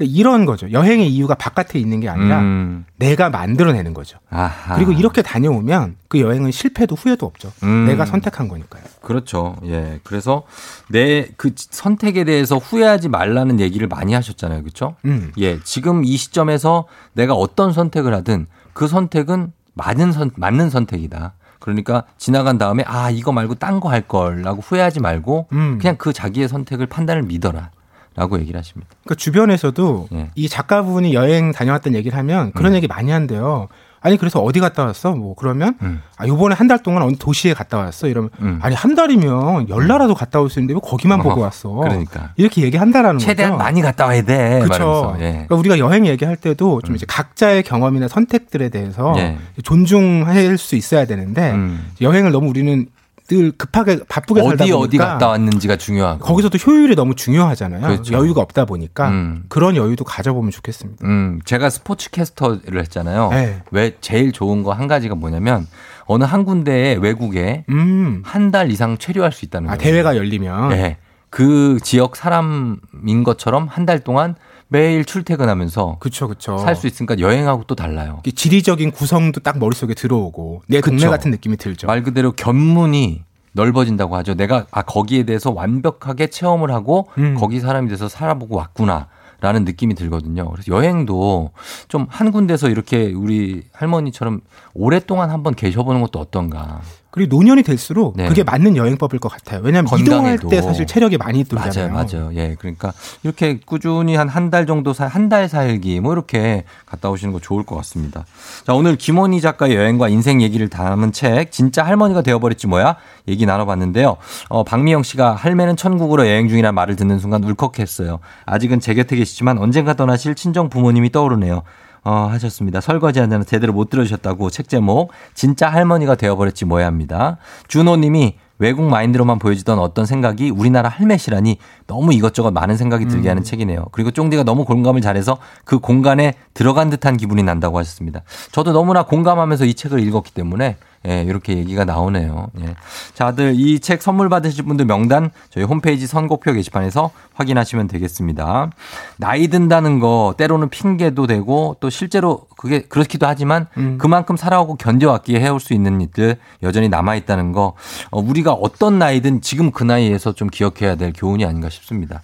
네. 그러니까 이런 거죠. 여행의 이유가 바깥에 있는 게 아니라 음. 내가 만들어내는 거죠. 아하. 그리고 이렇게 다녀오면 그 여행은 실패도 후회도 없죠. 음. 내가 선택한 거니까요. 그렇죠. 예. 그래서 내 그 선택에 대해서 후회하지 말라는 얘기를 많이 하셨잖아요. 그렇죠? 음. 예. 지금 이 시점에서 내가 어떤 선택을 하든 그 선택은 맞는 선 맞는 선택이다. 그러니까 지나간 다음에 아, 이거 말고 딴 거 할 걸라고 후회하지 말고 음. 그냥 그 자기의 선택을 판단을 믿어라. 라고 얘기를 하십니다. 그 주변에서도 예. 이 작가분이 여행 다녀왔던 얘기를 하면 그런 음. 얘기 많이 한대요. 아니 그래서 어디 갔다 왔어? 뭐 그러면 음. 아 요번에 한 달 동안 어느 도시에 갔다 왔어? 이러면 음. 아니 한 달이면 열 나라도 갔다 올 수 있는데 왜 거기만 보고 어허, 왔어? 그러니까. 이렇게 얘기한다라는 최대한 거죠. 많이 갔다 와야 돼. 그렇죠. 예. 그러니까 우리가 여행 얘기할 때도 좀 이제 각자의 경험이나 선택들에 대해서 예. 존중할 수 있어야 되는데 음. 여행을 너무 우리는 늘 급하게 바쁘게 살다 어디 보니까 어디 갔다 왔는지가 중요하고. 거기서도 효율이 너무 중요하잖아요. 그렇죠. 여유가 없다 보니까 음. 그런 여유도 가져보면 좋겠습니다. 음, 제가 스포츠 캐스터를 했잖아요. 네. 왜 제일 좋은 거 한 가지가 뭐냐면 어느 한 군데에 외국에 음. 한달 이상 체류할 수 있다는 아, 거예요. 대회가 열리면 네. 그 지역 사람인 것처럼 한 달 동안 매일 출퇴근하면서 그쵸 그쵸. 살 수 있으니까 여행하고 또 달라요. 지리적인 구성도 딱 머릿속에 들어오고 내 동네 그쵸. 같은 느낌이 들죠. 말 그대로 견문이 넓어진다고 하죠. 내가 아 거기에 대해서 완벽하게 체험을 하고 음. 거기 사람이 돼서 살아보고 왔구나. 라는 느낌이 들거든요. 그래서 여행도 좀 한 군데서 이렇게 우리 할머니처럼 오랫동안 한번 계셔보는 것도 어떤가. 그리고 노년이 될수록 네. 그게 맞는 여행법일 것 같아요. 왜냐하면 이동할 건강에도. 때 사실 체력이 많이 맞아요, 들잖아요. 맞아요. 예, 그러니까 이렇게 꾸준히 한 한 달 정도 살, 한달 살기 뭐 이렇게 갔다 오시는 거 좋을 것 같습니다. 자, 오늘 김원희 작가의 여행과 인생 얘기를 담은 책, 진짜 할머니가 되어버렸지 뭐야? 얘기 나눠봤는데요. 어, 박미영 씨가 할매는 천국으로 여행 중이라는 말을 듣는 순간 울컥했어요. 아직은 제 곁에 계시지만 언젠가 떠나실 친정 부모님이 떠오르네요. 어, 하셨습니다. 설거지 하느라 제대로 못 들으셨다고 책 제목 진짜 할머니가 되어버렸지 뭐야 합니다. 준호님이 외국 마인드로만 보여지던 어떤 생각이 우리나라 할매시라니 너무 이것저것 많은 생각이 들게 하는 책이네요. 그리고 쫑디가 너무 공감을 잘해서 그 공간에 들어간 듯한 기분이 난다고 하셨습니다. 저도 너무나 공감하면서 이 책을 읽었기 때문에 예, 이렇게 얘기가 나오네요. 예. 자들 이 책 선물 받으실 분들 명단 저희 홈페이지 선곡표 게시판에서 확인하시면 되겠습니다. 나이 든다는 거 때로는 핑계도 되고 또 실제로 그게 그렇기도 하지만 그만큼 살아오고 견뎌왔기에 해올 수 있는 일들 여전히 남아 있다는 거 어, 우리가 어떤 나이든 지금 그 나이에서 좀 기억해야 될 교훈이 아닌가 싶습니다.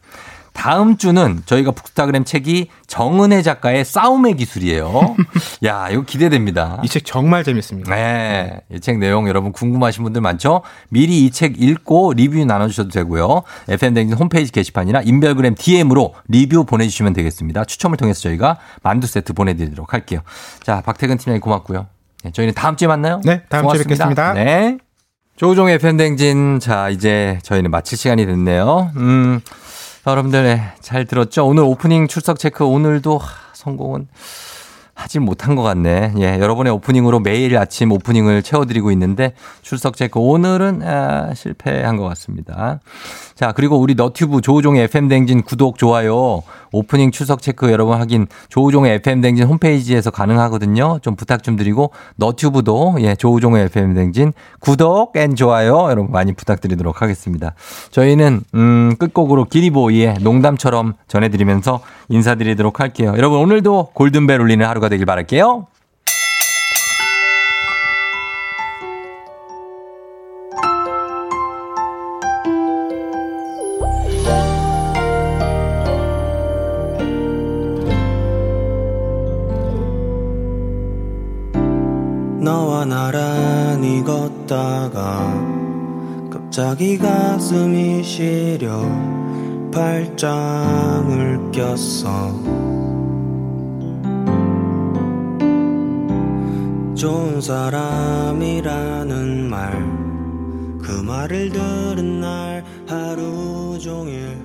다음 주는 저희가 북스타그램 책이 정은혜 작가의 싸움의 기술이에요. 야, 이거 기대됩니다. 이 책 정말 재밌습니다. 네. 이 책 내용 여러분 궁금하신 분들 많죠? 미리 이 책 읽고 리뷰 나눠주셔도 되고요. FM댕진 홈페이지 게시판이나 인별그램 DM으로 리뷰 보내주시면 되겠습니다. 추첨을 통해서 저희가 만두 세트 보내드리도록 할게요. 자, 박태근 팀장님 고맙고요. 네, 저희는 다음 주에 만나요. 네, 다음 주에 고맙습니다. 뵙겠습니다. 네. 조우종의 FM댕진. 자, 이제 저희는 마칠 시간이 됐네요. 음. 자, 여러분들, 네, 잘 들었죠? 오늘 오프닝 출석 체크 오늘도 하, 성공은 하질 못한 것 같네. 예, 여러분의 오프닝으로 매일 아침 오프닝을 채워드리고 있는데 출석 체크 오늘은 아, 실패한 것 같습니다. 자, 그리고 우리 너튜브 조우종의 FM대행진 구독, 좋아요, 오프닝 출석 체크 여러분 확인 조우종의 FM대행진 홈페이지에서 가능하거든요. 좀 부탁 좀 드리고 너튜브도 예, 조우종의 FM대행진 구독 and 좋아요 여러분 많이 부탁드리도록 하겠습니다. 저희는 음, 끝곡으로 기리보이의 농담처럼 전해드리면서 인사드리도록 할게요. 여러분 오늘도 골든벨 울리는 하루가 되길 바랄게요. 너와 나란히 걷다가 갑자기 발장을 꼈어 좋은 사람이라는 말 그 말을 들은 날 하루 종일